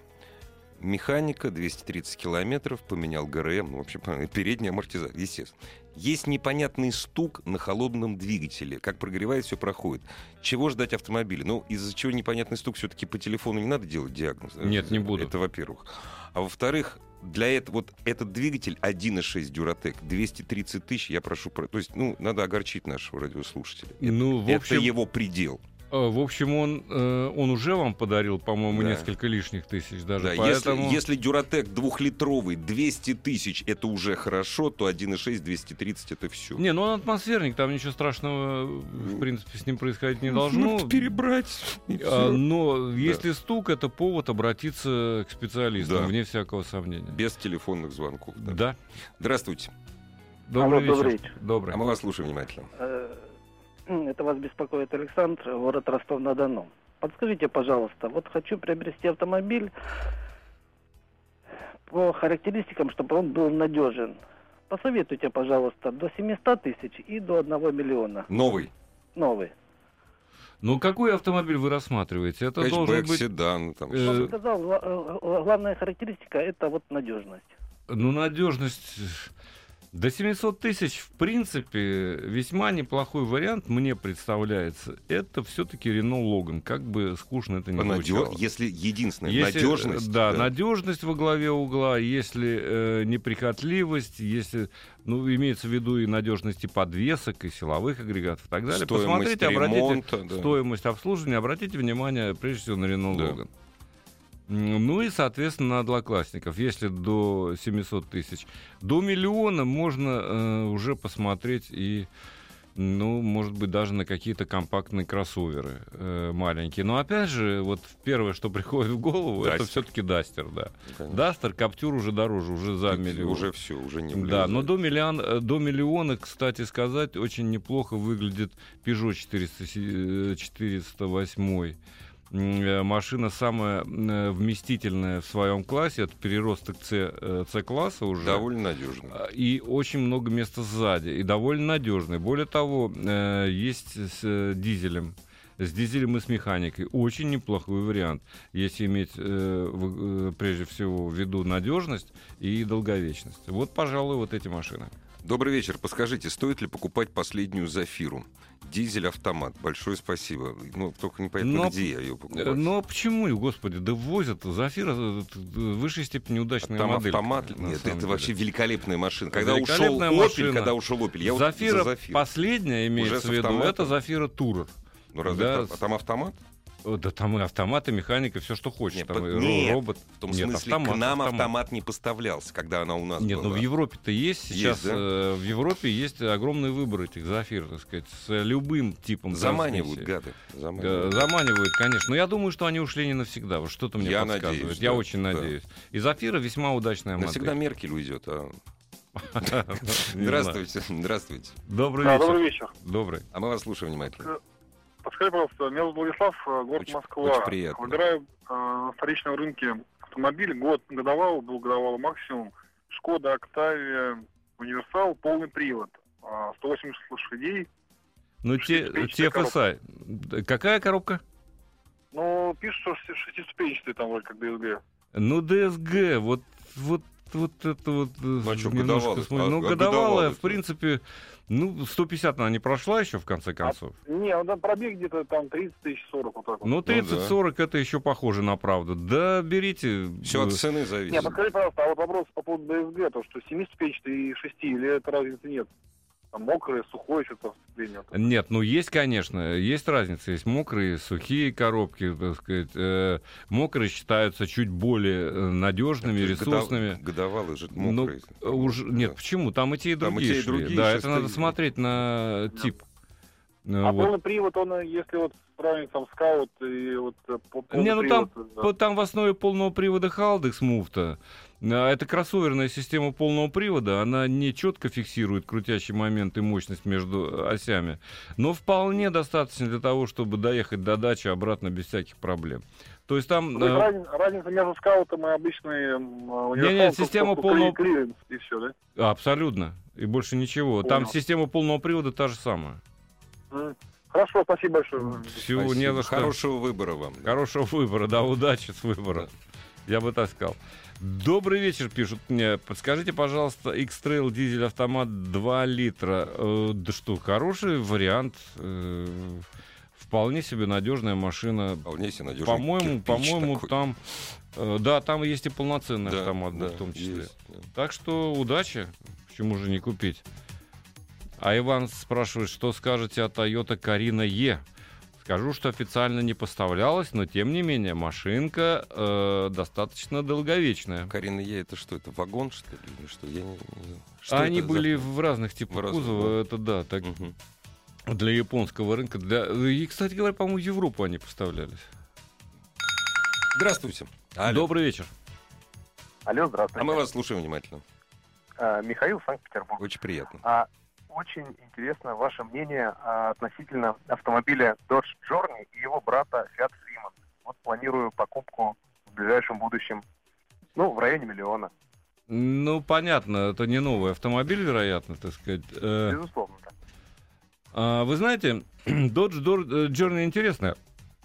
Speaker 1: Механика 230 километров, поменял ГРМ, ну, вообще передний амортизатор, естественно. Есть непонятный стук на холодном двигателе. Как прогревает, все проходит. Чего ждать автомобиля? Ну, из-за чего непонятный стук все-таки по телефону не надо делать диагноз.
Speaker 2: Нет, не буду.
Speaker 1: Это во-первых. А во-вторых, для этого вот этот двигатель 1.6 Duratec 230 тысяч, я прошу, про- то есть, ну, надо огорчить нашего радиослушателя.
Speaker 2: Ну, в
Speaker 1: Это
Speaker 2: общем,
Speaker 1: его предел.
Speaker 2: Э, в общем он, э, он уже вам подарил, по-моему,
Speaker 1: Да.
Speaker 2: несколько лишних тысяч даже.
Speaker 1: Да,
Speaker 2: Поэтому...
Speaker 1: если, если Duratec двухлитровый 200 тысяч, это уже хорошо, то 1.6 230 это все.
Speaker 2: Не, ну он атмосферник, там ничего страшного, в принципе, с ним происходить не должно.
Speaker 1: перебрать. и
Speaker 2: А. Но если стук, это повод обратиться к специалистам,
Speaker 1: Да.
Speaker 2: вне всякого сомнения.
Speaker 1: Без телефонных звонков. да.
Speaker 2: Да.
Speaker 1: Здравствуйте.
Speaker 2: Добрый
Speaker 4: Алло, добрый
Speaker 2: вечер.
Speaker 4: вечер.
Speaker 2: Добрый.
Speaker 1: А мы вас слушаем внимательно.
Speaker 4: Это вас беспокоит Александр, город Ростов-на-Дону. Подскажите, пожалуйста, вот хочу приобрести автомобиль по характеристикам, чтобы он был надежен. Посоветуйте, пожалуйста, до 700 тысяч и до 1 миллиона.
Speaker 1: Новый.
Speaker 4: Новый.
Speaker 2: Ну, какой автомобиль вы рассматриваете? Это должен
Speaker 1: Хэтчбэк,
Speaker 2: быть...
Speaker 1: седан. Там.
Speaker 2: э,
Speaker 4: Он сказал, э, главная характеристика это вот надежность.
Speaker 2: Ну, надежность... До 700 тысяч, в принципе, весьма неплохой вариант, мне представляется. Это все-таки Рено Логан, как бы скучно это ни
Speaker 1: Понадё-
Speaker 2: звучало.
Speaker 1: Если единственное,
Speaker 2: Если,
Speaker 1: надежность.
Speaker 2: э, Да, надежность во главе угла, если э, неприхотливость, если, ну, имеется в виду и надежность и подвесок, и силовых агрегатов и так далее.
Speaker 1: Стоимость
Speaker 2: Посмотрите, обратите
Speaker 1: ремонта, да.
Speaker 2: стоимость обслуживания, обратите внимание, прежде всего, на Рено
Speaker 1: Да.
Speaker 2: Логан. Ну и, соответственно, на одноклассников. Если до 700 тысяч. До миллиона можно э, уже посмотреть и, ну, может быть, даже на какие-то компактные кроссоверы э, маленькие. Но опять же, вот первое, что приходит в голову, это
Speaker 1: Дастер.
Speaker 2: все-таки Дастер, да.
Speaker 1: Конечно.
Speaker 2: Дастер, Каптюр уже дороже, уже за
Speaker 1: Тут
Speaker 2: миллион.
Speaker 1: Уже все, уже не
Speaker 2: Да, но
Speaker 1: влезает.
Speaker 2: до, миллион, э, до миллиона, кстати сказать, очень неплохо выглядит Peugeot 400, э, 408. Э, Машина самая э, вместительная в своем классе, это переросток C, э, уже.
Speaker 1: Довольно надежно.
Speaker 2: А, И очень много места сзади, и довольно надежный. Более того, есть с дизелем. С дизелем и с механикой. Очень неплохой вариант, если иметь э, прежде всего в виду надежность и долговечность. Вот, пожалуй, вот эти машины.
Speaker 1: Добрый вечер. Подскажите, стоит ли покупать последнюю Зафиру? Дизель-автомат. Большое спасибо. Ну, только непонятно,
Speaker 2: Но-
Speaker 1: где я ее
Speaker 2: Э,
Speaker 1: покупаю.
Speaker 2: Но почему, господи, да возят. Зафира э, т- в высшей степени удачная
Speaker 1: Там
Speaker 2: модель.
Speaker 1: автомат. Нет, это вообще великолепная машина. Когда ушел
Speaker 2: Великолепная
Speaker 1: Opel,
Speaker 2: машина.
Speaker 1: когда ушел Opel, я вот
Speaker 2: Зафира
Speaker 1: за Зафиру.
Speaker 2: последняя имеется в виду, это Зафира Турер.
Speaker 1: Ну разве
Speaker 2: да,
Speaker 1: там, а там автомат?
Speaker 2: Э, Да там и автомат, и механика, все, что хочешь.
Speaker 1: Нет,
Speaker 2: там
Speaker 1: под-
Speaker 2: и ро-
Speaker 1: нет,
Speaker 2: робот.
Speaker 1: В том
Speaker 2: Нет,
Speaker 1: смысле,
Speaker 2: автомат,
Speaker 1: к нам
Speaker 2: автомат.
Speaker 1: автомат. не поставлялся, когда она у нас
Speaker 2: Нет,
Speaker 1: была.
Speaker 2: ну в Европе-то есть сейчас,
Speaker 1: да?
Speaker 2: э, в Европе есть огромный выбор этих Зафир, так сказать, с э, любым типом
Speaker 1: Заманивают, гады.
Speaker 2: Э,
Speaker 1: Заманивают.
Speaker 2: Заманивают, конечно. Но я думаю, что они ушли не навсегда. Вот что-то мне
Speaker 1: Я
Speaker 2: подсказывает.
Speaker 1: надеюсь,
Speaker 2: я
Speaker 1: да,
Speaker 2: очень
Speaker 1: да.
Speaker 2: надеюсь. И Зафира весьма удачная модель.
Speaker 1: Навсегда Меркель уйдет. а. Здравствуйте. Здравствуйте.
Speaker 2: Добрый
Speaker 5: Да,
Speaker 2: вечер.
Speaker 5: добрый вечер.
Speaker 2: Добрый.
Speaker 1: А мы вас слушаем внимательно.
Speaker 5: Подскажите, пожалуйста, меня зовут Владислав, э, город
Speaker 1: Очень-
Speaker 5: Москва.
Speaker 1: очень приятно.
Speaker 5: Выбираю э, на вторичном рынке автомобиль, год годовалый, двухгодовалый максимум. Шкода Октавия Универсал, полный привод. А, 180 лошадей.
Speaker 2: Ну, те, TFSI. Да, Какая коробка?
Speaker 5: Ну, пишут, что шести- шестиступенчатый там вроде как DSG.
Speaker 2: Ну, ДСГ, вот, вот, вот это вот э,
Speaker 1: Ну, а
Speaker 2: немножко
Speaker 1: годовалый? А-
Speaker 2: Ну,
Speaker 1: а
Speaker 2: годовалая, в принципе, ну, 150 она не прошла еще, в конце концов.
Speaker 5: Не, ну, да, пробег где-то там 30 тысяч 40, вот так вот.
Speaker 2: Ну,
Speaker 1: да.
Speaker 2: 30-40 это еще похоже на правду. Да, берите.
Speaker 1: Все от
Speaker 2: э,
Speaker 1: цены
Speaker 5: Не,
Speaker 1: зависит.
Speaker 5: подскажите, пожалуйста, а вот вопрос по поводу DSG, то, что семиступенчатый и шести, или это разницы нет? Там мокрое, сухое что-то сцепление.
Speaker 2: Нет, ну есть, конечно, есть разница. Есть мокрые, сухие коробки, так сказать. Э, мокрые считаются чуть более э, надежными, ресурсными.
Speaker 1: Годовалый же
Speaker 2: Ну,
Speaker 1: мокрый.
Speaker 2: уж, нет, почему? Там и те, и
Speaker 1: Там и
Speaker 2: другие.
Speaker 1: те, и
Speaker 2: шли.
Speaker 1: другие
Speaker 2: да,
Speaker 1: шесты.
Speaker 2: это надо смотреть на тип. Э,
Speaker 5: А
Speaker 2: вот.
Speaker 5: полный привод, он, э, если вот сравнить там скаут и вот э,
Speaker 2: Не, ну там,
Speaker 5: да.
Speaker 2: там в основе полного привода Haldex муфта. А, Это кроссоверная система полного привода, она не четко фиксирует крутящий момент и мощность между осями, но вполне достаточно для того, чтобы доехать до дачи обратно без всяких проблем. То есть там...
Speaker 5: Ну, то есть
Speaker 2: э,
Speaker 5: разни- разница между скаутом и обычной универсалом
Speaker 2: Не-не,
Speaker 5: только-
Speaker 2: система полного-
Speaker 5: клиренс, и все, да?
Speaker 2: Абсолютно. И больше ничего. Там
Speaker 5: Понял.
Speaker 2: система полного привода та же самая.
Speaker 5: Хорошо, спасибо большое.
Speaker 2: Всего не
Speaker 1: Спасибо.
Speaker 2: за что.
Speaker 1: Хорошего выбора вам. да.
Speaker 2: Хорошего выбора, да, удачи с выбором. Я бы так сказал. Добрый вечер, пишут мне. Подскажите, пожалуйста, X-Trail дизель автомат 2 литра. Э, да что, хороший вариант. Э, вполне себе надежная машина.
Speaker 1: Вполне себе надежный
Speaker 2: По-моему, по-моему,
Speaker 1: такой.
Speaker 2: там. э, да, там есть и полноценный
Speaker 1: Да,
Speaker 2: автомат
Speaker 1: да,
Speaker 2: в том числе.
Speaker 1: есть, да.
Speaker 2: Так что удачи, почему же не купить. А Иван спрашивает, что скажете о Toyota Carina E. Скажу, что официально не поставлялась, но тем не менее машинка э, достаточно долговечная.
Speaker 1: Карина Е, это что, это вагон, что ли? Или что? Я не, не. Что
Speaker 2: А они
Speaker 1: это за-
Speaker 2: были в разных типах
Speaker 1: В разных,
Speaker 2: кузова,
Speaker 1: да.
Speaker 2: это да, так
Speaker 1: Мгм.
Speaker 2: для японского рынка. Для... И, кстати говоря, по-моему, в Европу они поставлялись.
Speaker 1: Здравствуйте. Алло.
Speaker 2: Добрый вечер.
Speaker 6: Алло,
Speaker 1: А
Speaker 6: здравствуйте.
Speaker 1: мы вас слушаем внимательно.
Speaker 6: А, Михаил, Санкт-Петербург.
Speaker 1: Очень приятно.
Speaker 6: А, очень интересно ваше мнение а, относительно автомобиля Dodge Journey и его брата Fiat Freeman. Вот планирую покупку в ближайшем будущем, ну, в районе миллиона,
Speaker 2: Ну, понятно, это не новый автомобиль, вероятно, так сказать. Э,
Speaker 6: безусловно. да.
Speaker 2: А, вы знаете, Dodge э, Journey интересная.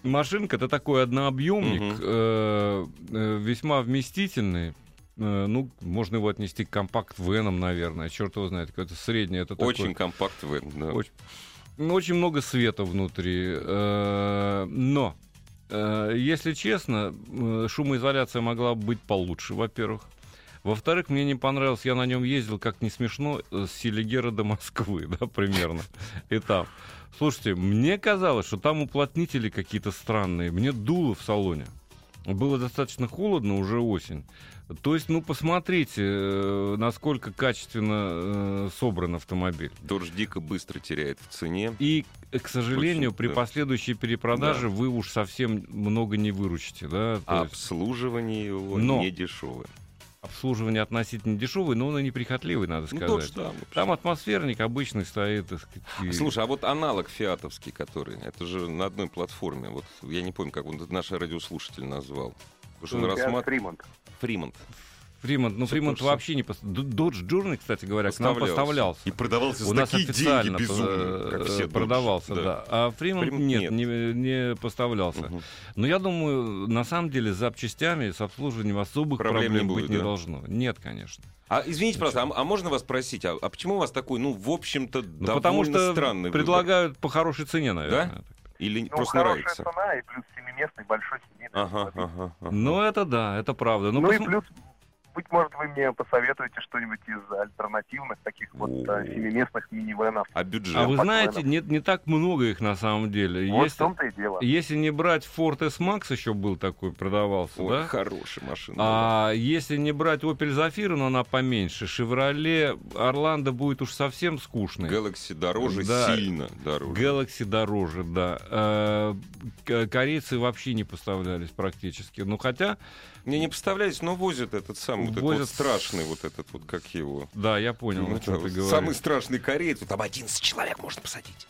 Speaker 2: Машинка это такой однообъемник, э, весьма вместительный. Э, ну, можно его отнести к компакт-венам, наверное. Черт его знает, какой-то средний. Это
Speaker 1: Очень компакт в да.
Speaker 2: Очень, ну, очень много света внутри. э, но, э, если честно, шумоизоляция могла быть получше, во-первых. Во-вторых, мне не понравилось, я на нем ездил, как не смешно, с Селигера до Москвы, да, примерно. И там. Слушайте, мне казалось, что там уплотнители какие-то странные. Мне дуло в салоне. Было достаточно холодно, уже осень. То есть, ну, посмотрите, э, насколько качественно э, собран автомобиль.
Speaker 1: Додж дико быстро теряет в цене.
Speaker 2: И, э, к сожалению,
Speaker 1: Очень,
Speaker 2: при
Speaker 1: да.
Speaker 2: последующей перепродаже вы уж совсем много не выручите, да? То
Speaker 1: А
Speaker 2: есть
Speaker 1: обслуживание его
Speaker 2: Но.
Speaker 1: не дешевое.
Speaker 2: Обслуживание относительно дешевое, но он и неприхотливый, надо
Speaker 1: Ну,
Speaker 2: сказать.
Speaker 1: Додж, да.
Speaker 2: Там атмосферник обычный стоит, так сказать. и-
Speaker 1: Слушай, а вот аналог фиатовский, который, это же на одной платформе. Вот я не помню, как он наш радиослушатель назвал. Потому что он
Speaker 6: Fiat
Speaker 1: рассматривал...
Speaker 6: Freemont.
Speaker 1: Freemont.
Speaker 2: Freemont, ну
Speaker 1: Freemont
Speaker 2: вообще не... пос- Д- Dodge Journey, кстати говоря, к нам поставлялся.
Speaker 1: И продавался
Speaker 2: У нас
Speaker 1: такие
Speaker 2: официально
Speaker 1: деньги безумные,
Speaker 2: э,
Speaker 1: как все Dodge.
Speaker 2: продавался, да. А Freemont
Speaker 1: Freemont
Speaker 2: нет,
Speaker 1: нет.
Speaker 2: Не, не поставлялся.
Speaker 1: Мгм.
Speaker 2: Но я думаю, на самом деле, с запчастями, с обслуживанием особых
Speaker 1: Проблем
Speaker 2: проблем,
Speaker 1: не будет,
Speaker 2: быть не
Speaker 1: да?
Speaker 2: должно. Нет, конечно.
Speaker 1: А извините, пожалуйста, а, а можно вас спросить, а, а почему у вас такой, ну, в общем-то,
Speaker 2: Ну,
Speaker 1: довольно
Speaker 2: потому что
Speaker 1: странный выбор?
Speaker 2: предлагают по хорошей цене, наверное.
Speaker 1: Или
Speaker 6: Ну,
Speaker 1: просто
Speaker 6: хорошая
Speaker 1: нравится?
Speaker 6: цена и плюс семиместный большой семейный
Speaker 1: Ага,
Speaker 6: автомобиль.
Speaker 1: ага, ага.
Speaker 2: Ну, это да, это правда. Ну,
Speaker 6: Ну, и
Speaker 2: посм-
Speaker 6: плюс, быть может, вы мне посоветуете что-нибудь из альтернативных таких вот а, семиместных минивенов.
Speaker 1: А бюджет?
Speaker 2: А вы знаете,
Speaker 6: да.
Speaker 2: не, не так много их на самом деле.
Speaker 6: Вот в
Speaker 2: Если,
Speaker 6: том-то и дело.
Speaker 2: если не брать Ford S-Max, еще был такой, продавался,
Speaker 1: Ой,
Speaker 2: да?
Speaker 1: хорошая машина.
Speaker 2: А если не брать Opel Zafira, но она поменьше, Chevrolet Орландо будет уж совсем скучный.
Speaker 1: Galaxy дороже,
Speaker 2: Да.
Speaker 1: сильно дороже.
Speaker 2: Galaxy дороже, да. Э, к- Корейцы вообще не поставлялись практически. Ну, хотя,
Speaker 1: Мне не представляете, но возят этот самый, вот этот
Speaker 2: Возят
Speaker 1: вот страшный, вот этот вот, как его.
Speaker 2: да, я понял,
Speaker 1: Ну,
Speaker 2: о чем
Speaker 1: это
Speaker 2: ты говоришь.
Speaker 1: самый страшный кореец, вот там 11 человек можно посадить.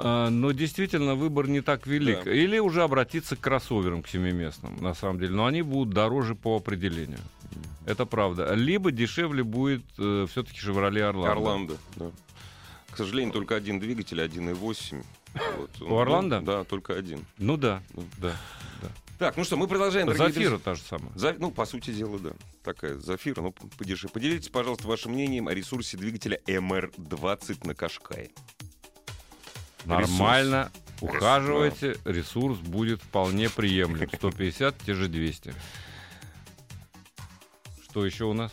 Speaker 2: А, но действительно выбор не так велик.
Speaker 1: Да.
Speaker 2: Или уже обратиться к кроссоверам, к семиместным, на самом деле. Но они будут дороже по определению. Это правда. Либо дешевле будет все-таки Chevrolet Орландо.
Speaker 1: Орландо, да. К сожалению, только один двигатель, 1.8. Вот.
Speaker 2: У Орландо?
Speaker 1: Да, только один.
Speaker 2: Ну да,
Speaker 1: Ну.
Speaker 2: да.
Speaker 1: Так, ну что, мы продолжаем.
Speaker 2: Зафира та же самая.
Speaker 1: За- Ну, по сути дела, да. Такая Зафира, ну, подешевле. Поделитесь, пожалуйста, вашим мнением о ресурсе двигателя МР-20 на Кашкае.
Speaker 2: Нормально. Ухаживайте, ресурс будет вполне приемлем. 150, те же 200. Что еще у нас?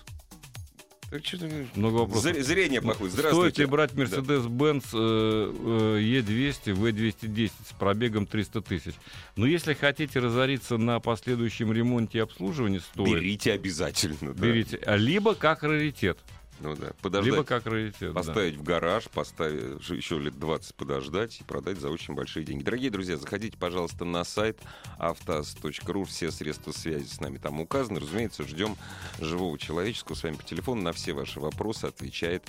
Speaker 1: Э,
Speaker 2: Много вопросов.
Speaker 1: зр- Зрение плохое.
Speaker 2: Стоит ли
Speaker 1: Здравствуйте.
Speaker 2: брать Mercedes-Benz э, э, E200, V210 с пробегом 300 тысяч? Но если хотите разориться на последующем ремонте и обслуживании, стоит.
Speaker 1: Берите обязательно. да.
Speaker 2: Берите. А Либо как раритет.
Speaker 1: Ну да, подождать.
Speaker 2: Либо как раритет. да.
Speaker 1: Поставить в гараж, поставить еще лет 20 подождать и продать за очень большие деньги. Дорогие друзья, заходите, пожалуйста, на сайт автоаз.ру. Все средства связи с нами там указаны. Разумеется, ждем живого человеческого с вами по телефону. На все ваши вопросы отвечает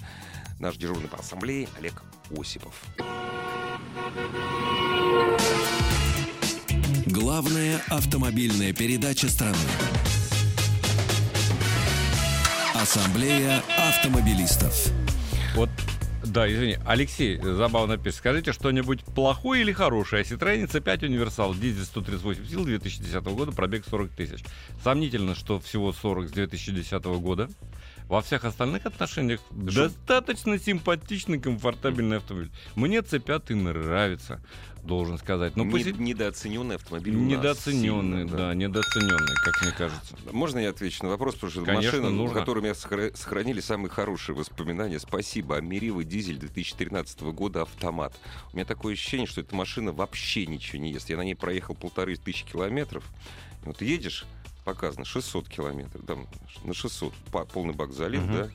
Speaker 1: наш дежурный по ассамблее Олег Осипов.
Speaker 3: Главная автомобильная передача страны. Ассамблея автомобилистов.
Speaker 2: Вот, да, извини. Алексей забавно пишет. Скажите что-нибудь плохое или хорошее? Citroёn C5 Универсал, дизель 138 сил 2010 года, пробег 40 тысяч. Сомнительно, что всего 40 с 2010 года. Во всех остальных отношениях достаточно симпатичный, комфортабельный автомобиль. Мне C5 нравится, должен сказать. Но
Speaker 1: Не-
Speaker 2: поси-
Speaker 1: Недооцененный автомобиль у нас
Speaker 2: недооцененный,
Speaker 1: сильно,
Speaker 2: да, недооцененный, как мне кажется.
Speaker 1: Можно я отвечу на вопрос? Потому что
Speaker 2: Конечно,
Speaker 1: машина,
Speaker 2: нужно.
Speaker 1: которой у меня сохра- сохранили самые хорошие воспоминания. Спасибо. Америва дизель 2013 года автомат. У меня такое ощущение, что эта машина вообще ничего не ест. Я на ней проехал полторы тысячи километров. Вот едешь, показано 600 километров, да, на 600 по- полный бак залил,
Speaker 2: Мгм.
Speaker 1: да,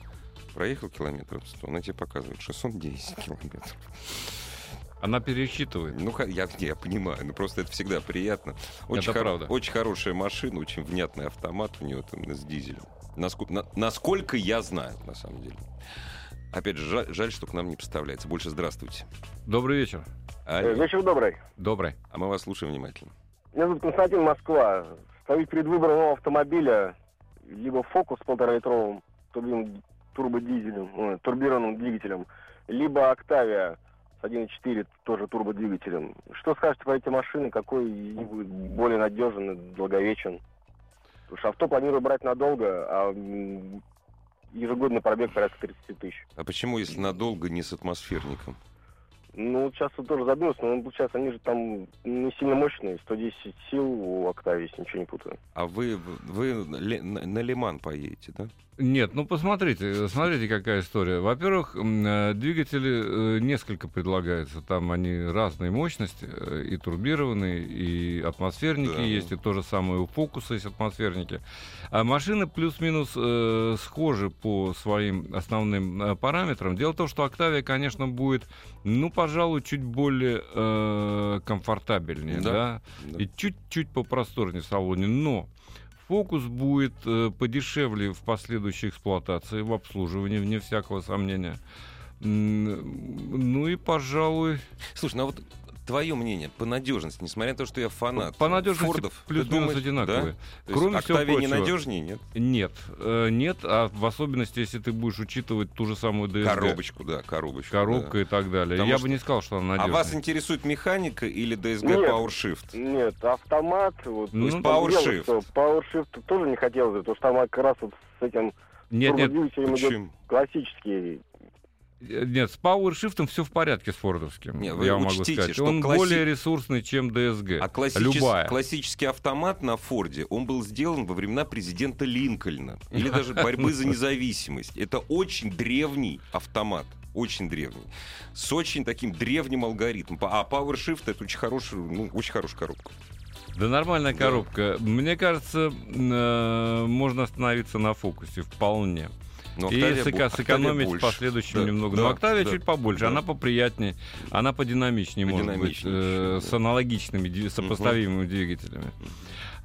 Speaker 1: проехал километров 100, она тебе показывает 610 километров.
Speaker 2: Она пересчитывает.
Speaker 1: Ну, я, я понимаю, но просто это всегда приятно. Очень,
Speaker 2: Это
Speaker 1: хоро-
Speaker 2: правда.
Speaker 1: очень хорошая машина, очень внятный автомат у него там с дизелем. Насколько, на- насколько я знаю, на самом деле. Опять же, жаль, жаль, что к нам не поставляется. Больше здравствуйте.
Speaker 2: Добрый вечер.
Speaker 1: Алло.
Speaker 6: Вечер добрый.
Speaker 2: Добрый.
Speaker 1: А мы вас слушаем внимательно.
Speaker 6: Меня зовут Константин Москва. Стою перед выбором нового автомобиля. Либо Фокус с полторалитровым турбин- турбодизелем, э, турбированным двигателем, либо Октавия с 1.4 тоже турбодвигателем. Что скажете по эти машины? Какой будет более надежен и долговечен? Потому что авто планирую брать надолго, а ежегодный пробег порядка 30 тысяч.
Speaker 1: А почему, если надолго, не с атмосферником?
Speaker 6: Ну, сейчас вот тоже задумался, но получается, они же там не сильно мощные, 110 сил у Октавии, если ничего не путаю.
Speaker 1: А вы, вы на Лиман поедете, да?
Speaker 2: Нет, ну посмотрите, смотрите, какая история. Во-первых, э, двигатели э, несколько предлагаются. Там они разной мощности, э, и турбированные, и атмосферники
Speaker 1: Да.
Speaker 2: есть, и то же самое у фокуса есть атмосферники. А машины плюс-минус э, схожи по своим основным э, параметрам. Дело в том, что Октавия, конечно, будет, ну, пожалуй, чуть более э, комфортабельнее,
Speaker 1: Да.
Speaker 2: да,
Speaker 1: Да.
Speaker 2: и чуть-чуть попросторнее в салоне, но фокус будет э, подешевле в последующей эксплуатации, в обслуживании, вне всякого сомнения. Ну и, пожалуй,
Speaker 1: Слушай, ну а вот твое мнение по надежности, несмотря на то, что я фанат
Speaker 2: по надежности
Speaker 1: Фордов,
Speaker 2: плюс-минус
Speaker 1: думаешь,
Speaker 2: одинаковые.
Speaker 1: да? То есть
Speaker 2: Кроме всего прочего.
Speaker 1: надежнее, нет?
Speaker 2: Нет, э, нет, а в особенности, если ты будешь учитывать ту же самую DSG.
Speaker 1: Коробочку, да, коробочку.
Speaker 2: Коробка и так далее.
Speaker 1: Потому
Speaker 2: Я
Speaker 1: что-
Speaker 2: бы не сказал, что она
Speaker 1: да. А
Speaker 2: надежная.
Speaker 1: вас интересует механика или DSG
Speaker 6: Нет.
Speaker 1: PowerShift?
Speaker 6: Нет, автомат, вот,
Speaker 2: Ну,
Speaker 6: там
Speaker 1: PowerShift.
Speaker 6: дело, что PowerShift тоже не хотелось, потому что там как раз вот с этим
Speaker 2: Нет, нет,
Speaker 1: Почему?
Speaker 6: классический.
Speaker 2: Э, нет, с PowerShift все в порядке с фордовским.
Speaker 1: Не, вы
Speaker 2: я вам могу
Speaker 1: учтите,
Speaker 2: сказать.
Speaker 1: что
Speaker 2: Он
Speaker 1: класси-
Speaker 2: более ресурсный, чем DSG.
Speaker 1: А классичес-
Speaker 2: Любая.
Speaker 1: классический автомат на Форде, он был сделан во времена президента Линкольна. Или даже борьбы за независимость. Это очень древний автомат. Очень древний. С очень таким древним алгоритмом. А PowerShift это очень хорошая, ну, очень хорошая коробка.
Speaker 2: Да нормальная
Speaker 1: Да.
Speaker 2: коробка. Мне кажется, э, можно остановиться на фокусе вполне.
Speaker 1: Но
Speaker 2: и
Speaker 1: Octavia
Speaker 2: сэко- сэкономить
Speaker 1: больше.
Speaker 2: в последующем
Speaker 1: Да,
Speaker 2: немного.
Speaker 1: да,
Speaker 2: Но Октавия
Speaker 1: да,
Speaker 2: чуть побольше,
Speaker 1: да.
Speaker 2: она поприятнее, она подинамичнее, может быть,
Speaker 1: Подинамичнее
Speaker 2: э,
Speaker 1: еще,
Speaker 2: с
Speaker 1: да.
Speaker 2: аналогичными, сопоставимыми двигателями.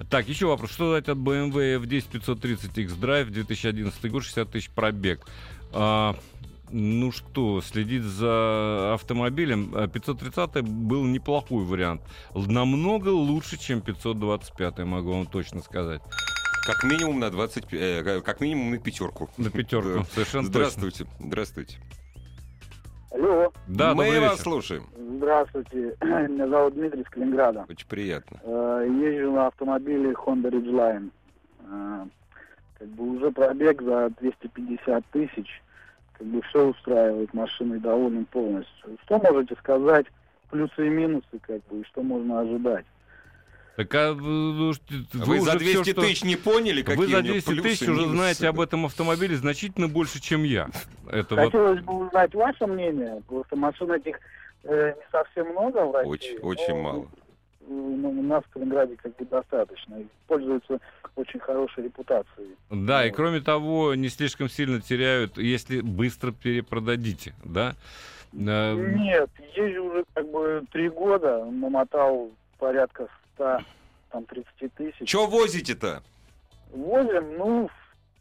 Speaker 2: Так, еще вопрос. Что дать от BMW F10 530 X-Drive 2011 год, 60 тысяч пробег? А, ну что, следить за автомобилем. А 530 был неплохой вариант. Намного лучше, чем 525, могу вам точно сказать.
Speaker 1: Как минимум на 20, э, как минимум на пятерку.
Speaker 2: На пятерку,
Speaker 1: Да.
Speaker 2: совершенно точно.
Speaker 1: Здравствуйте. Здравствуйте.
Speaker 7: Алло,
Speaker 2: Да,
Speaker 1: Мы вас слушаем.
Speaker 7: здравствуйте. Меня зовут Дмитрий из Калининграда.
Speaker 1: Очень приятно.
Speaker 7: Э, Езжу на автомобиле Honda Ridgeline. Э, Как бы уже пробег за 250 тысяч. Как бы все устраивает, машиной доволен полностью. Что можете сказать? Плюсы и минусы, как бы, и что можно ожидать?
Speaker 2: Так а вы, ну,
Speaker 1: Вы, за
Speaker 2: уже
Speaker 1: 200
Speaker 2: всё, что-
Speaker 1: тысяч не поняли, какие
Speaker 2: Вы за
Speaker 1: у него
Speaker 2: 200
Speaker 1: плюсы,
Speaker 2: тысяч уже знаете об этом автомобиле значительно больше, чем я. Это вот
Speaker 7: Хотелось бы узнать ваше мнение, потому что машин этих э, не совсем много в России.
Speaker 1: Очень, очень мало.
Speaker 7: ну, у нас в Калининграде как бы достаточно. И пользуются очень хорошей репутацией.
Speaker 2: Да, и
Speaker 7: Вот.
Speaker 2: кроме того, не слишком сильно теряют, если быстро перепродадите, да? Э,
Speaker 7: Нет, езжу уже как бы три года, намотал порядка 100, там, 30 тысяч.
Speaker 1: Че возите-то?
Speaker 7: Возим, ну,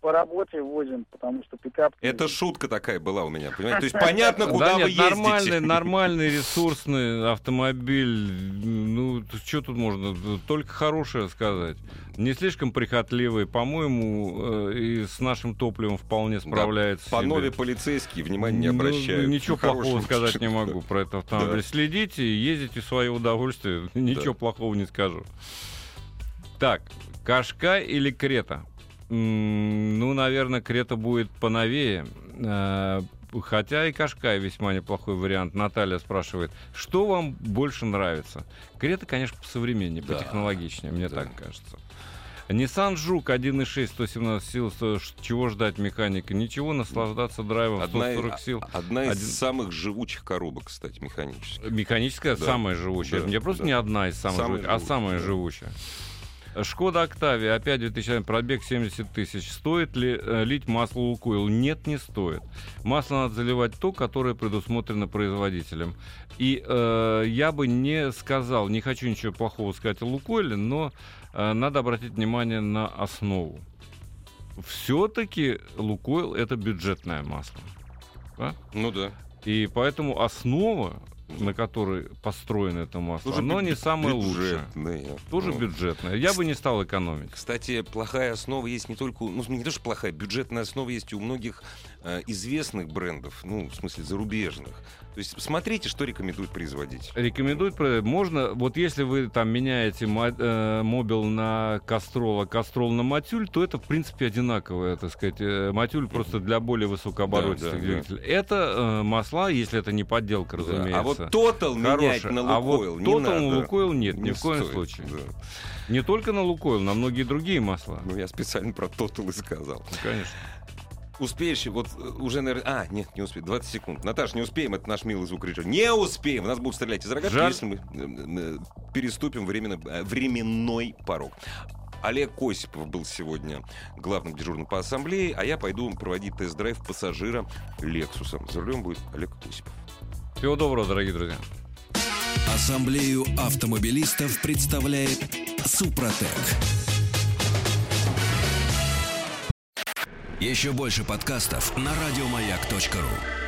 Speaker 7: по работе возим, потому что пикап...
Speaker 1: Это шутка такая была у меня, понимаете? То есть понятно, куда
Speaker 2: да
Speaker 1: вы
Speaker 2: нет,
Speaker 1: ездите.
Speaker 2: нормальный, нормальный ресурсный автомобиль. Ну, что тут можно? Только хорошее сказать. Не слишком прихотливый, по-моему, э, и с нашим топливом вполне справляется.
Speaker 1: По нове полицейские внимания не
Speaker 2: Ну,
Speaker 1: обращают.
Speaker 2: ничего
Speaker 1: Хорошего
Speaker 2: плохого сказать не могу про этот автомобиль.
Speaker 1: Да.
Speaker 2: Следите, ездите в свое удовольствие. Ничего плохого не скажу. Так, Кашка или Крета? Ну, наверное, Крета будет поновее. Э, Хотя и Кашкай весьма неплохой вариант. Наталья спрашивает, что вам больше нравится? Крета, конечно, посовременнее,
Speaker 1: Да.
Speaker 2: потехнологичнее, мне
Speaker 1: Да.
Speaker 2: так кажется. Nissan Жук 1.6, 117 сил, чего ждать механика? Ничего, наслаждаться драйвом,
Speaker 1: Одна,
Speaker 2: 140 сил.
Speaker 1: одна из
Speaker 2: Один-
Speaker 1: самых живучих коробок, кстати, механических.
Speaker 2: Механическая
Speaker 1: Да.
Speaker 2: самая живучая.
Speaker 1: Да,
Speaker 2: Не просто
Speaker 1: да.
Speaker 2: не одна из самых
Speaker 1: Самая
Speaker 2: живучих, а
Speaker 1: живучая,
Speaker 2: самая
Speaker 1: да.
Speaker 2: живучая. Шкода Октавия, опять 2000 пробег 70 тысяч. Стоит ли э, лить масло Лукойл? Нет, не стоит. Масло надо заливать то, которое предусмотрено производителем. И э, я бы не сказал, не хочу ничего плохого сказать о Лукойле, но э, надо обратить внимание на основу. Все-таки Лукойл это бюджетное масло.
Speaker 1: Ну да.
Speaker 2: И поэтому основа, на которой построено это масло,
Speaker 1: Тоже
Speaker 2: оно
Speaker 1: бю-
Speaker 2: не самое лучшее.
Speaker 1: бюджетное.
Speaker 2: Тоже
Speaker 1: Ну.
Speaker 2: бюджетное. Я бы не стал экономить.
Speaker 1: Кстати, плохая основа есть не только, ну, не то, что плохая, бюджетная основа есть у многих э, известных брендов, ну, в смысле, зарубежных. То есть смотрите, что рекомендует производитель.
Speaker 2: Рекомендуют, можно, вот если вы там меняете мо- э, мобил на Кастрол, а Кастрол на Матюль, то это, в принципе, одинаковое, так сказать. Э, Матюль просто для более высокооборотистых
Speaker 1: Да, да, да.
Speaker 2: двигателей. Это э, масла, если это не подделка,
Speaker 1: Да.
Speaker 2: разумеется.
Speaker 1: А вот Total менять на
Speaker 2: А вот
Speaker 1: Лукойл не
Speaker 2: Total
Speaker 1: надо.
Speaker 2: на Лукойл нет, ни
Speaker 1: Не
Speaker 2: в коем
Speaker 1: стоит,
Speaker 2: случае.
Speaker 1: да.
Speaker 2: Не только на Лукойл, на многие другие масла.
Speaker 1: Ну, я специально про Total и сказал.
Speaker 2: Ну, Конечно.
Speaker 1: Успеешь, вот э, уже, наверное... А, нет, не успеем. 20 секунд. Наташ, не успеем, это наш милый звукорежиссер. Не успеем! В нас будут стрелять из рогатки,
Speaker 2: Жаль.
Speaker 1: если мы э, э, переступим временно, временной порог. Олег Осипов был сегодня главным дежурным по ассамблее, а я пойду проводить тест-драйв пассажира Лексуса. За рулем будет Олег Осипов.
Speaker 2: Всего доброго, дорогие друзья.
Speaker 3: Ассамблею автомобилистов представляет Супротек. Еще больше подкастов на радиомаяк.ру.